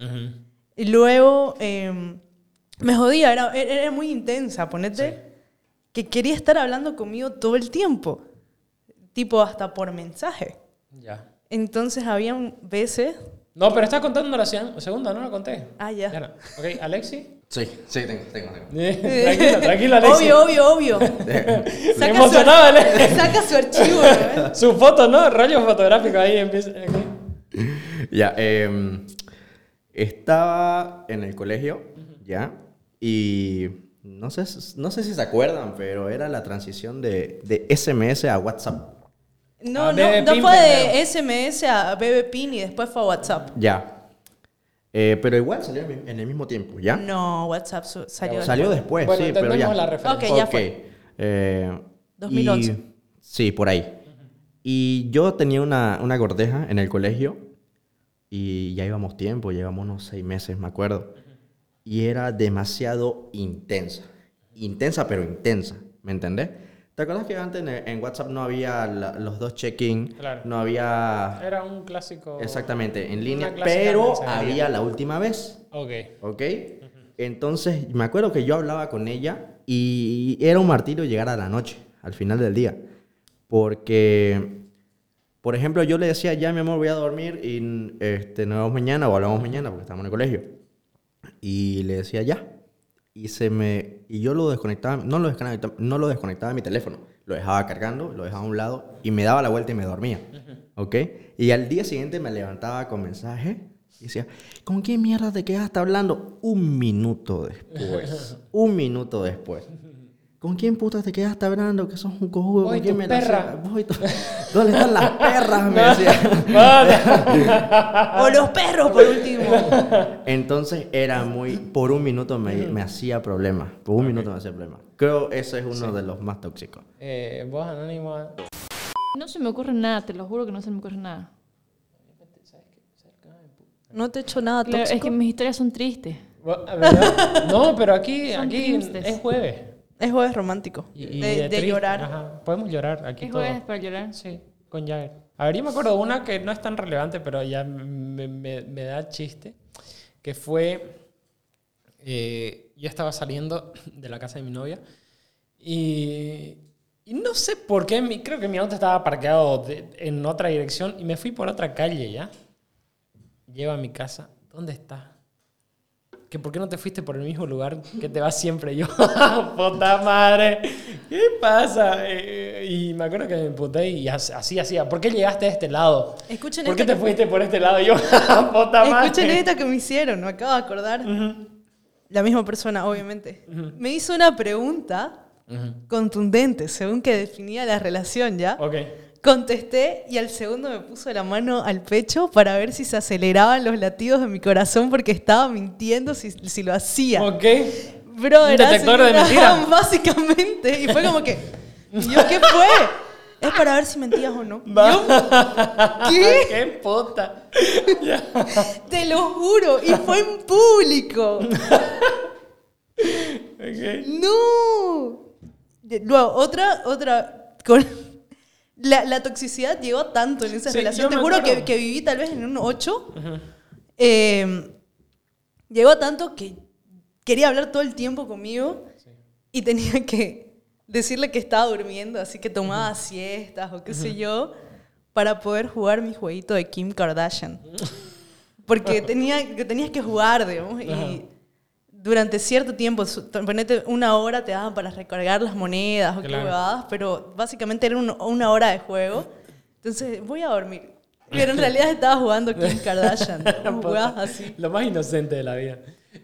Speaker 1: Ujú.
Speaker 2: Y luego eh, me jodía, era, era muy intensa, ponete, que quería estar hablando conmigo todo el tiempo, tipo hasta por mensaje.
Speaker 1: Ya.
Speaker 2: Entonces habían veces...
Speaker 1: No, pero estás contando la se- segunda, no la conté.
Speaker 2: Ah, ya.
Speaker 1: no. Ok, Alexi.
Speaker 3: Sí, sí, tengo, tengo, tengo.
Speaker 1: tranquila, tranquila, Alexi.
Speaker 2: Obvio, obvio, obvio.
Speaker 1: Me
Speaker 2: Saca
Speaker 1: emocionaba,
Speaker 2: su,
Speaker 1: Alexi.
Speaker 2: saca su archivo, ¿no?
Speaker 1: Su foto, ¿no? Rollo fotográfico ahí empieza.
Speaker 3: Ya, em, estaba en el colegio, ¿ya? Y no sé, no sé si se acuerdan, pero era la transición de, de SMS a WhatsApp.
Speaker 2: No,
Speaker 1: A
Speaker 2: no,
Speaker 1: BB
Speaker 2: no
Speaker 1: Pin
Speaker 2: fue de
Speaker 1: primero.
Speaker 2: SMS a BB Pin y después fue a WhatsApp.
Speaker 3: Ya. Eh, pero igual salió en el mismo tiempo, ¿ya?
Speaker 2: No, WhatsApp su- salió.
Speaker 3: Salió después,
Speaker 1: Bueno,
Speaker 3: sí, pero ya.
Speaker 1: la referencia.
Speaker 2: Ok, ya
Speaker 3: Ok,
Speaker 2: fue.
Speaker 3: eh,
Speaker 2: 2011.
Speaker 3: y- sí, por ahí. Y yo tenía una, una gordeja en el colegio y ya íbamos tiempo, llevamos unos seis meses, me acuerdo. Y era demasiado intensa. Intensa, pero intensa, ¿me entendés? ¿Te acuerdas que antes en, WhatsApp no había la- los dos check-in?
Speaker 1: Claro.
Speaker 3: No había...
Speaker 1: Era un clásico.
Speaker 3: Exactamente, en línea, pero había la última vez.
Speaker 1: Ok.
Speaker 3: ¿Ok? Entonces, me acuerdo que yo hablaba con ella y era un martirio llegar a la noche, al final del día. Porque, por ejemplo, yo le decía, ya mi amor, voy a dormir y este, nos vemos mañana o hablamos mañana porque estamos en el colegio. Y le decía, ya. Y, se me, y yo lo desconectaba, no lo desconectaba, no lo desconectaba de mi teléfono. Lo dejaba cargando, lo dejaba a un lado y me daba la vuelta y me dormía. ¿Ok? Y al día siguiente me levantaba con mensaje y decía, ¿con qué mierda te quedaste hablando? Un minuto después. un minuto después. ¿Con quién puta te quedaste hablando? Que sos un cojudo. ¿Con quién me la
Speaker 1: perra.
Speaker 3: tu- ¿Dónde están las perras? Me decía.
Speaker 2: O los perros, por último.
Speaker 3: Entonces era muy, por un minuto me, me hacía problema, por un minuto me hacía problema. Creo ese es uno de los más tóxicos.
Speaker 1: Eh, vos, Anónimo.
Speaker 4: No se me ocurre nada, te lo juro que no se me ocurre nada.
Speaker 2: No te he hecho nada
Speaker 4: Claro,
Speaker 2: tóxico.
Speaker 4: es que mis historias son tristes.
Speaker 1: ¿verdad? No, pero aquí, aquí
Speaker 4: tristes.
Speaker 1: es jueves.
Speaker 2: Es jueves romántico.
Speaker 1: Y- y
Speaker 2: de, de
Speaker 1: triste.
Speaker 2: llorar.
Speaker 1: Ajá. Podemos llorar aquí
Speaker 4: ¿Es jueves para llorar?
Speaker 1: Sí, con Jagger. A ver, yo me acuerdo de una que no es tan relevante, pero ya me, me- me da chiste, que fue, eh, yo estaba saliendo de la casa de mi novia y, y no sé por qué, mi- creo que mi auto estaba parqueado de- en otra dirección y me fui por otra calle, ¿ya? Llego a mi casa, ¿dónde está? ¿Que por qué no te fuiste por el mismo lugar que te vas siempre? Yo, puta madre, ¿qué pasa? Eh, y me acuerdo que me emputé y as- así hacía. ¿Por qué llegaste a este lado?
Speaker 2: Escuchen
Speaker 1: ¿Por qué te fuiste por este lado? Y yo, puta madre.
Speaker 2: Escuchen esta que me hicieron, me acabo de acordar. La misma persona, obviamente. Me hizo una pregunta
Speaker 1: Ujú.
Speaker 2: contundente, según que definía la relación, ¿ya?
Speaker 1: Ok.
Speaker 2: Contesté y al segundo me puso la mano al pecho para ver si se aceleraban los latidos de mi corazón porque estaba mintiendo si, si lo hacía.
Speaker 1: Ok.
Speaker 2: Brother,
Speaker 1: Un detector de mentiras.
Speaker 2: Básicamente. Y fue como que, ¿y yo qué fue? Es para ver si mentías o no. Yo, ¿Qué?
Speaker 1: ¡Qué puta!
Speaker 2: Te lo juro. Y fue en público.
Speaker 1: Ok.
Speaker 2: ¡No! Luego, otra, otra. Con, la, la toxicidad llegó tanto en esa
Speaker 1: Sí,
Speaker 2: relación. Te juro que, que viví tal vez en un 8. Eh, llegó tanto que quería hablar todo el tiempo conmigo y tenía que decirle que estaba durmiendo, así que tomaba siestas o qué sé yo, para poder jugar mi jueguito de Kim Kardashian. Porque tenía, que tenías que jugar, digamos, y durante cierto tiempo, ponete una hora te daban para recargar las monedas o qué
Speaker 1: Claro.
Speaker 2: huevadas, pero básicamente era un- una hora de juego. Entonces, voy a dormir. Pero en realidad estaba jugando Kim Kardashian. así.
Speaker 1: Lo más inocente de la vida.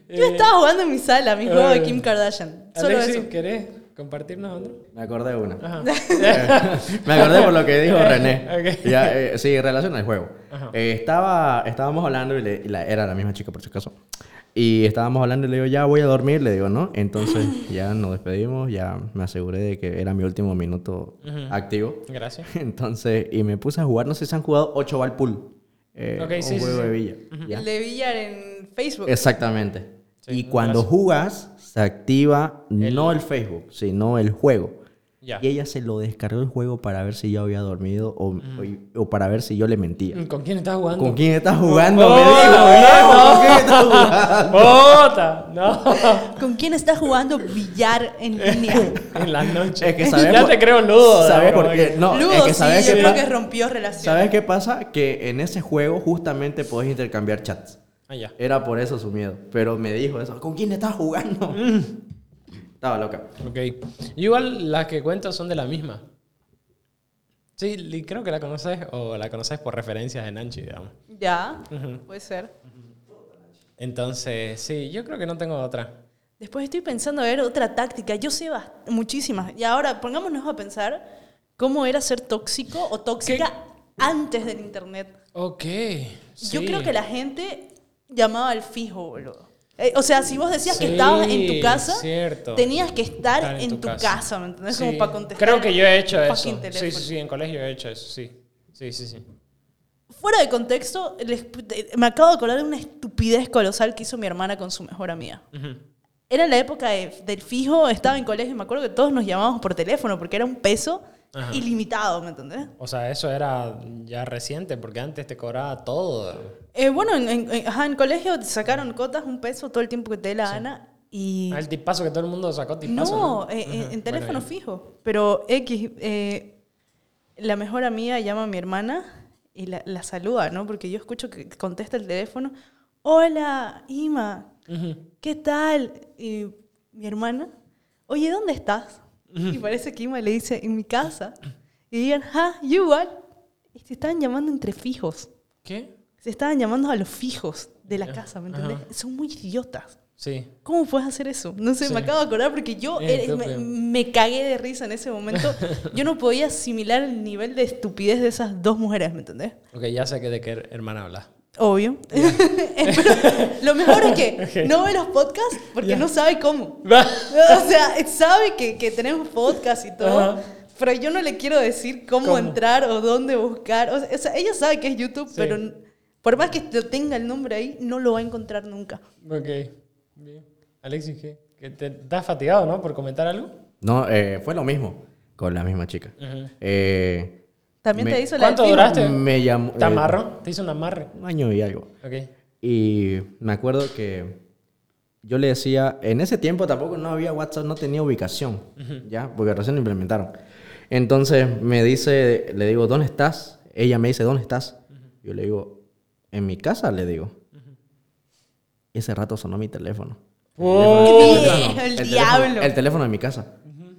Speaker 2: Yo
Speaker 1: Eh,
Speaker 2: estaba jugando en mi sala, mi juego de
Speaker 1: eh,
Speaker 2: Kim Kardashian. Solo
Speaker 1: Alexis,
Speaker 2: eso.
Speaker 1: ¿querés compartirnos otro?
Speaker 3: Me acordé de una.
Speaker 1: Ajá.
Speaker 3: Me acordé por lo que dijo René.
Speaker 1: Ok.
Speaker 3: Ya, eh, sí, en relación al juego. Eh, estaba, estábamos hablando y, le- y la- era la misma chica por si acaso. Y estábamos hablando y le digo, ya voy a dormir, le digo, ¿no? Entonces ya nos despedimos, ya me aseguré de que era mi último minuto activo.
Speaker 1: Gracias.
Speaker 3: Entonces, y me puse a jugar, no sé si han jugado 8 bal pool. Eh,
Speaker 1: Ok,
Speaker 3: un
Speaker 1: sí,
Speaker 3: juego
Speaker 1: sí.
Speaker 3: de villa. ¿ya?
Speaker 2: El de Villar en Facebook.
Speaker 3: Exactamente.
Speaker 1: Sí,
Speaker 3: y cuando
Speaker 1: gracias.
Speaker 3: jugas, se activa no el Facebook, sino el juego.
Speaker 1: Ya.
Speaker 3: Y ella se lo descargó el juego para ver si yo había dormido o, o- o para ver si yo le mentía.
Speaker 1: ¿Con quién estás jugando?
Speaker 3: ¿Con quién estás jugando?
Speaker 1: Oh,
Speaker 3: me dijo. ¿Con quién estás jugando?
Speaker 1: No.
Speaker 2: ¿Con quién estás jugando billar en línea?
Speaker 1: En la noche.
Speaker 3: Es que sabes
Speaker 1: Ya
Speaker 3: por-
Speaker 1: te creo ludo.
Speaker 3: ¿Sabes por
Speaker 1: que-
Speaker 3: qué? No,
Speaker 2: Ludo,
Speaker 3: es que
Speaker 2: sí,
Speaker 3: sabes
Speaker 2: yo creo que rompió relación.
Speaker 3: ¿Sabes qué pasa? Que en ese juego justamente podés intercambiar chats.
Speaker 1: Ah, ya.
Speaker 3: Era por eso su miedo. Pero me dijo eso. ¿Con quién estás jugando? Estaba loca.
Speaker 1: Ok. Igual las que cuento son de la misma. Sí, y creo que la conoces o la conoces por referencias de Nanchi, digamos.
Speaker 2: Ya, puede ser.
Speaker 1: Entonces, sí, yo creo que no tengo otra.
Speaker 2: Después estoy pensando a ver otra táctica. Yo sé muchísimas. Y ahora pongámonos a pensar cómo era ser tóxico o tóxica antes del internet.
Speaker 1: Ok.
Speaker 2: Yo
Speaker 1: sí.
Speaker 2: creo que la gente llamaba al fijo, boludo. Eh, o sea, si vos decías que
Speaker 1: Sí,
Speaker 2: estabas en tu casa,
Speaker 1: cierto.
Speaker 2: tenías que estar
Speaker 1: Estar
Speaker 2: en, tu casa, ¿me entendés? Como
Speaker 1: Sí.
Speaker 2: para contestar.
Speaker 1: Creo que yo he hecho eso. Sí, sí, sí, en colegio he hecho eso, sí. Sí, sí, sí.
Speaker 2: Fuera de contexto, les- eh, me acabo de acordar de una estupidez colosal que hizo mi hermana con su mejor amiga.
Speaker 1: Ujú.
Speaker 2: Era en la época de- del fijo, estaba en colegio y me acuerdo que todos nos llamábamos por teléfono porque era un peso
Speaker 1: Ajá.
Speaker 2: ilimitado, ¿me entendés?
Speaker 1: O sea, eso era ya reciente, porque antes te cobraba todo.
Speaker 2: Eh, bueno, en, en- en- ajá, en colegio te sacaron cotas un peso todo el tiempo que te dé la gana y...
Speaker 1: Ah, El tipazo que todo el mundo sacó tipazo.
Speaker 2: No, eh,
Speaker 1: Ajá,
Speaker 2: en, teléfono fijo. Pero X, eh, la mejor amiga llama a mi hermana y la, la saluda, ¿no? Porque yo escucho que contesta el teléfono. Hola, Ima. ¿qué tal? Y mi hermana, oye, ¿dónde estás? Y parece que Ima le dice, en mi casa. Y digan, ah, yo igual. Y se estaban llamando entre fijos.
Speaker 1: ¿Qué?
Speaker 2: Se estaban llamando a los fijos de la casa, ¿me entendés? Son muy idiotas.
Speaker 1: Sí.
Speaker 2: ¿Cómo puedes hacer eso? No sé,
Speaker 1: Sí.
Speaker 2: me acabo de acordar porque yo eh, me, me cagué de risa en ese momento. Yo no podía asimilar el nivel de estupidez de esas dos mujeres, ¿me entendés?
Speaker 1: Ok, ya sé que de qué hermana hablas.
Speaker 2: Obvio. Lo mejor es que no ve los podcasts porque no sabe cómo. O sea, sabe que, que tenemos podcast y todo,
Speaker 1: Ajá.
Speaker 2: pero yo no le quiero decir cómo,
Speaker 1: ¿Cómo?
Speaker 2: entrar o dónde buscar. O sea, ella sabe que es YouTube,
Speaker 1: Sí.
Speaker 2: pero por más que te- tenga el nombre ahí, no lo va a encontrar nunca.
Speaker 1: Ok. Bien. Alexis, ¿qué? ¿Que te estás fatigado, no? Por comentar algo.
Speaker 3: No, eh, fue lo mismo con la misma chica. Eh,
Speaker 2: También
Speaker 3: Me-
Speaker 2: te hizo la
Speaker 1: ¿Cuánto
Speaker 2: del
Speaker 1: duraste?
Speaker 3: me llamó...
Speaker 1: ¿Te
Speaker 3: eh,
Speaker 1: amarro? ¿Te hizo un amarre?
Speaker 3: un año y algo.
Speaker 1: Ok.
Speaker 3: Y me acuerdo que yo le decía, en ese tiempo tampoco no había WhatsApp, no tenía ubicación, ¿ya? Porque recién lo implementaron. Entonces me dice, le digo, ¿dónde estás? Ella me dice, ¿dónde estás? Yo le digo, en mi casa, le digo. Y ese rato sonó mi teléfono.
Speaker 1: Oh.
Speaker 2: El
Speaker 3: teléfono-
Speaker 2: diablo.
Speaker 3: el teléfono de mi casa.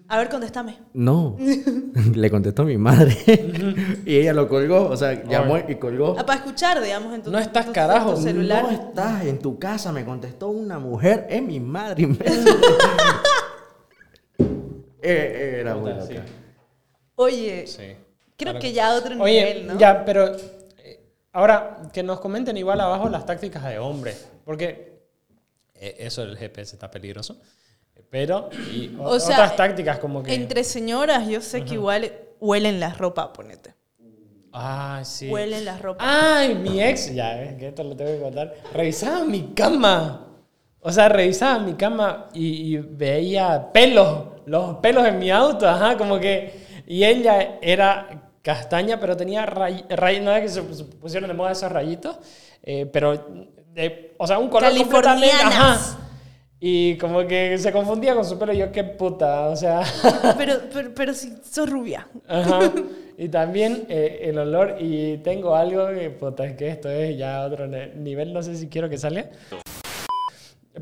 Speaker 2: A ver, contéstame.
Speaker 3: No, le contestó mi madre. y ella lo colgó, o sea, llamó y colgó.
Speaker 2: Ah, para escuchar, digamos, en tu,
Speaker 1: No estás
Speaker 2: tu- tu
Speaker 1: carajo.
Speaker 2: celular.
Speaker 3: No estás en tu casa, me contestó una mujer, es mi madre. imbécil. Eh, era muy loca.
Speaker 1: sí.
Speaker 2: Oye,
Speaker 1: Sí.
Speaker 2: creo
Speaker 1: Claro
Speaker 2: que ya a otro
Speaker 1: Oye,
Speaker 2: nivel, ¿no?
Speaker 1: ya, pero eh, ahora que nos comenten igual abajo las tácticas de hombre, porque eh, eso del GPS está peligroso, pero y o-
Speaker 2: O sea,
Speaker 1: otras tácticas como que
Speaker 2: Entre señoras, yo sé que igual huelen la ropa, ponete.
Speaker 1: ah, sí.
Speaker 2: Huelen la ropa.
Speaker 1: Ay, mi ex, ya ves que esto lo tengo que contar, revisaba mi cama. O sea, revisaba mi cama y, y veía pelos, los pelos en mi auto, ajá, como que... Y ella era castaña, pero tenía rayitos, no es que se pusieron de moda esos rayitos, eh, pero, de, o sea, un color completamente... Ajá. Y como que se confundía con su pelo y yo, qué puta, o sea...
Speaker 2: Pero, pero, pero si sos rubia.
Speaker 1: Ajá. Y también eh, el olor, y tengo algo que, puta, es que esto es ya otro nivel, no sé si quiero que salga.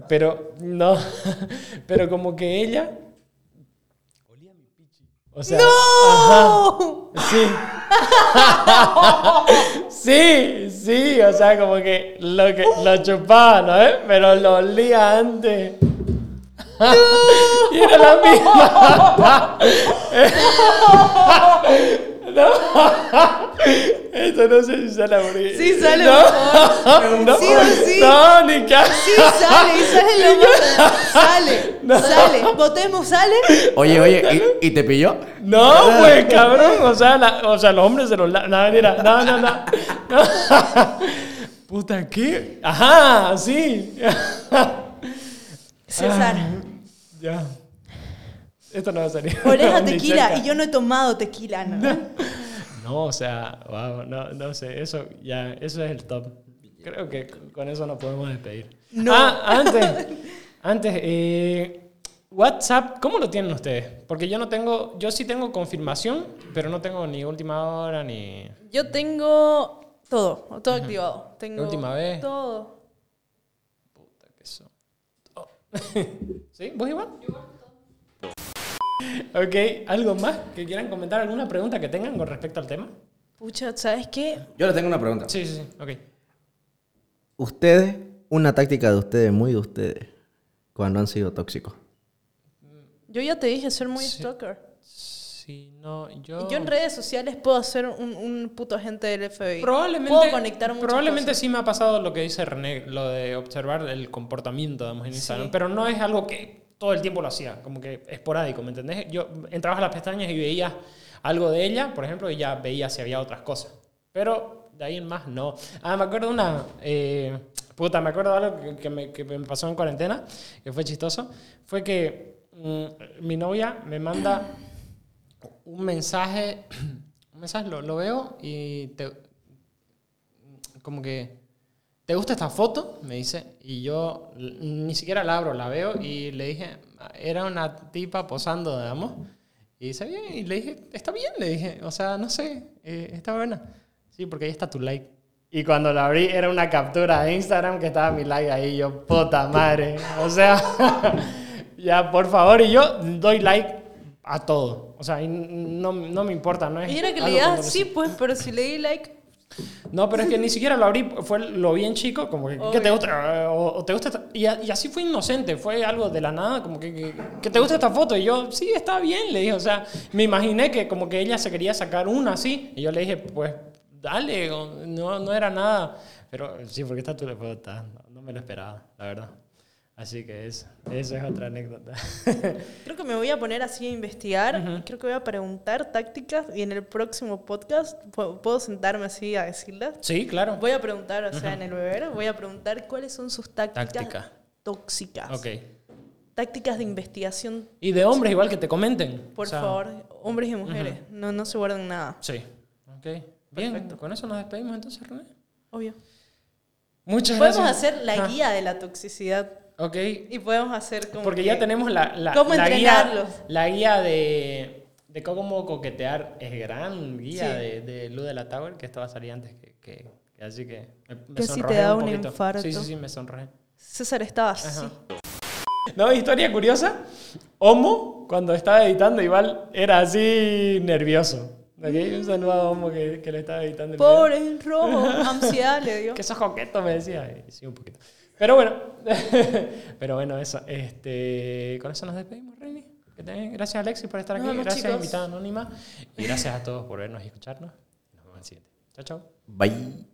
Speaker 1: Pero, no. Pero como que ella. O sea.
Speaker 2: ¡No!
Speaker 1: Sí. sí, sí, o sea, como que lo, que, lo chupaba, ¿no? ¿Eh? Pero lo olía antes. y era la misma. no. Esto no sé si sale porque...
Speaker 2: Sí sale,
Speaker 1: no.
Speaker 2: por favor.
Speaker 1: no.
Speaker 2: Sí o sí.
Speaker 1: No, ni casi.
Speaker 2: Sí, sale, y sale lo más. Sale, sale. Votemos, sale.
Speaker 3: Oye, oye, ¿y, y te pilló?
Speaker 1: No, pues, cabrón. O sea, la- o sea, los hombres se los... la- No, mira, no, no, no. no. Puta, ¿qué? Ajá, sí.
Speaker 2: César,
Speaker 1: Ya. Esto no va a salir.
Speaker 2: oreja tequila y yo no he tomado tequila, ¿no?
Speaker 1: No, o sea, wow, no, no sé, eso ya, eso es el top. Creo que con eso nos podemos despedir.
Speaker 2: No.
Speaker 1: Ah, antes, antes, eh, WhatsApp, ¿cómo lo tienen ustedes? Porque yo no tengo, yo sí tengo confirmación, pero no tengo ni última hora ni...
Speaker 2: Yo tengo todo, todo activado. Tengo
Speaker 1: última vez?
Speaker 2: Todo.
Speaker 1: Puta que eso. Oh. ¿Sí? ¿Vos igual? Ok, ¿algo más que quieran comentar? ¿Alguna pregunta que tengan con respecto al tema?
Speaker 2: Pucha, ¿sabes qué?
Speaker 3: Yo le tengo una pregunta.
Speaker 1: Sí, sí, sí, ok.
Speaker 3: Ustedes, una táctica de ustedes, muy de ustedes, cuando han sido tóxicos.
Speaker 2: Yo ya te dije, ser muy
Speaker 1: Sí.
Speaker 2: stalker.
Speaker 1: Sí, no, yo...
Speaker 2: Y Yo en redes sociales puedo ser un, un puto agente del FBI.
Speaker 1: Probablemente,
Speaker 2: Puedo conectar
Speaker 1: probablemente
Speaker 2: cosas.
Speaker 1: sí me ha pasado lo que dice René, lo de observar el comportamiento digamos, en Instagram,
Speaker 2: Sí.
Speaker 1: pero no es algo que todo el tiempo lo hacía, como que esporádico, ¿me entendés? Yo entraba a las pestañas y veía algo de ella, por ejemplo, y ya veía si había otras cosas. Pero de ahí en más, no. Ah, me acuerdo una... eh, puta, me acuerdo de algo que, que me, que me pasó en cuarentena, que fue chistoso. Fue que mm, mi novia me manda un mensaje, un mensaje, lo, lo veo y te, como que, ¿te gusta esta foto? Me dice. Y yo ni siquiera la abro, la veo y le dije, era una tipa posando, digamos. Y dice, bien, y le dije, está bien, le dije, o sea, no sé, eh, está buena. Sí, porque ahí está tu like. Y cuando la abrí era una captura de Instagram que estaba mi like ahí, yo, puta madre. O sea, ya, por favor, y yo doy like a todo. O sea, no, no me importa, no es...
Speaker 2: Y era que le
Speaker 1: cuando-
Speaker 2: sí, pues, pero si le di like,
Speaker 1: no, pero es que ni siquiera lo abrí, fue lo bien chico, como que, ¿qué te gusta? O, o te gusta esta- y, a- y así fue inocente, fue algo de la nada, como que, que, que te gusta esta foto. Y yo, sí, está bien, le dije, o sea, me imaginé que como que ella se quería sacar una así. Y yo le dije, pues, dale, no, no era nada. Pero sí, porque está tu foto, no, no me lo esperaba, la verdad. Así que eso, eso es otra anécdota.
Speaker 2: creo que me voy a poner así a investigar. Creo que voy a preguntar tácticas y en el próximo podcast pu- puedo sentarme así a decirlas.
Speaker 1: sí, claro.
Speaker 2: Voy a preguntar, o sea, en el bebé, voy a preguntar cuáles son sus tácticas
Speaker 1: Táctica.
Speaker 2: tóxicas.
Speaker 1: Ok.
Speaker 2: Tácticas de investigación,
Speaker 1: Y de hombres igual que te comenten.
Speaker 2: por
Speaker 1: o sea,
Speaker 2: favor, hombres y mujeres. No, no se guarden nada,
Speaker 1: Sí. Ok. Bien, con eso nos despedimos entonces, René.
Speaker 2: obvio.
Speaker 1: Muchas
Speaker 2: Podemos
Speaker 1: gracias.
Speaker 2: hacer la
Speaker 1: Ah,
Speaker 2: guía de la toxicidad
Speaker 1: Ok.
Speaker 2: y podemos hacer como
Speaker 1: Porque
Speaker 2: que-
Speaker 1: ya tenemos la, la,
Speaker 2: ¿Cómo
Speaker 1: la guía, la guía de, de cómo coquetear. Es gran guía
Speaker 2: Sí.
Speaker 1: de, de Luz de la Tower, que esto va a salir antes que... que- que así que me, me
Speaker 2: Que si te da
Speaker 1: un
Speaker 2: un infarto.
Speaker 1: Sí, sí, sí, me sonrojé.
Speaker 2: César estaba así.
Speaker 1: No, historia curiosa. Homo, cuando estaba editando, igual era así nervioso. ¿Ok? Un saludo a Homo que, que le estaba editando. el video.
Speaker 2: Pobre, rojo, ansiedad le dio.
Speaker 1: Que sos coqueto, me decía. Sí, un poquito. Pero bueno, pero bueno, eso. Este, con eso nos despedimos, te- Gracias, Alexis, por estar aquí.
Speaker 2: vemos,
Speaker 1: gracias,
Speaker 2: chicos.
Speaker 1: invitada anónima. Y gracias a todos por vernos y escucharnos. Nos vemos en el siguiente. Chao, chao.
Speaker 3: Bye.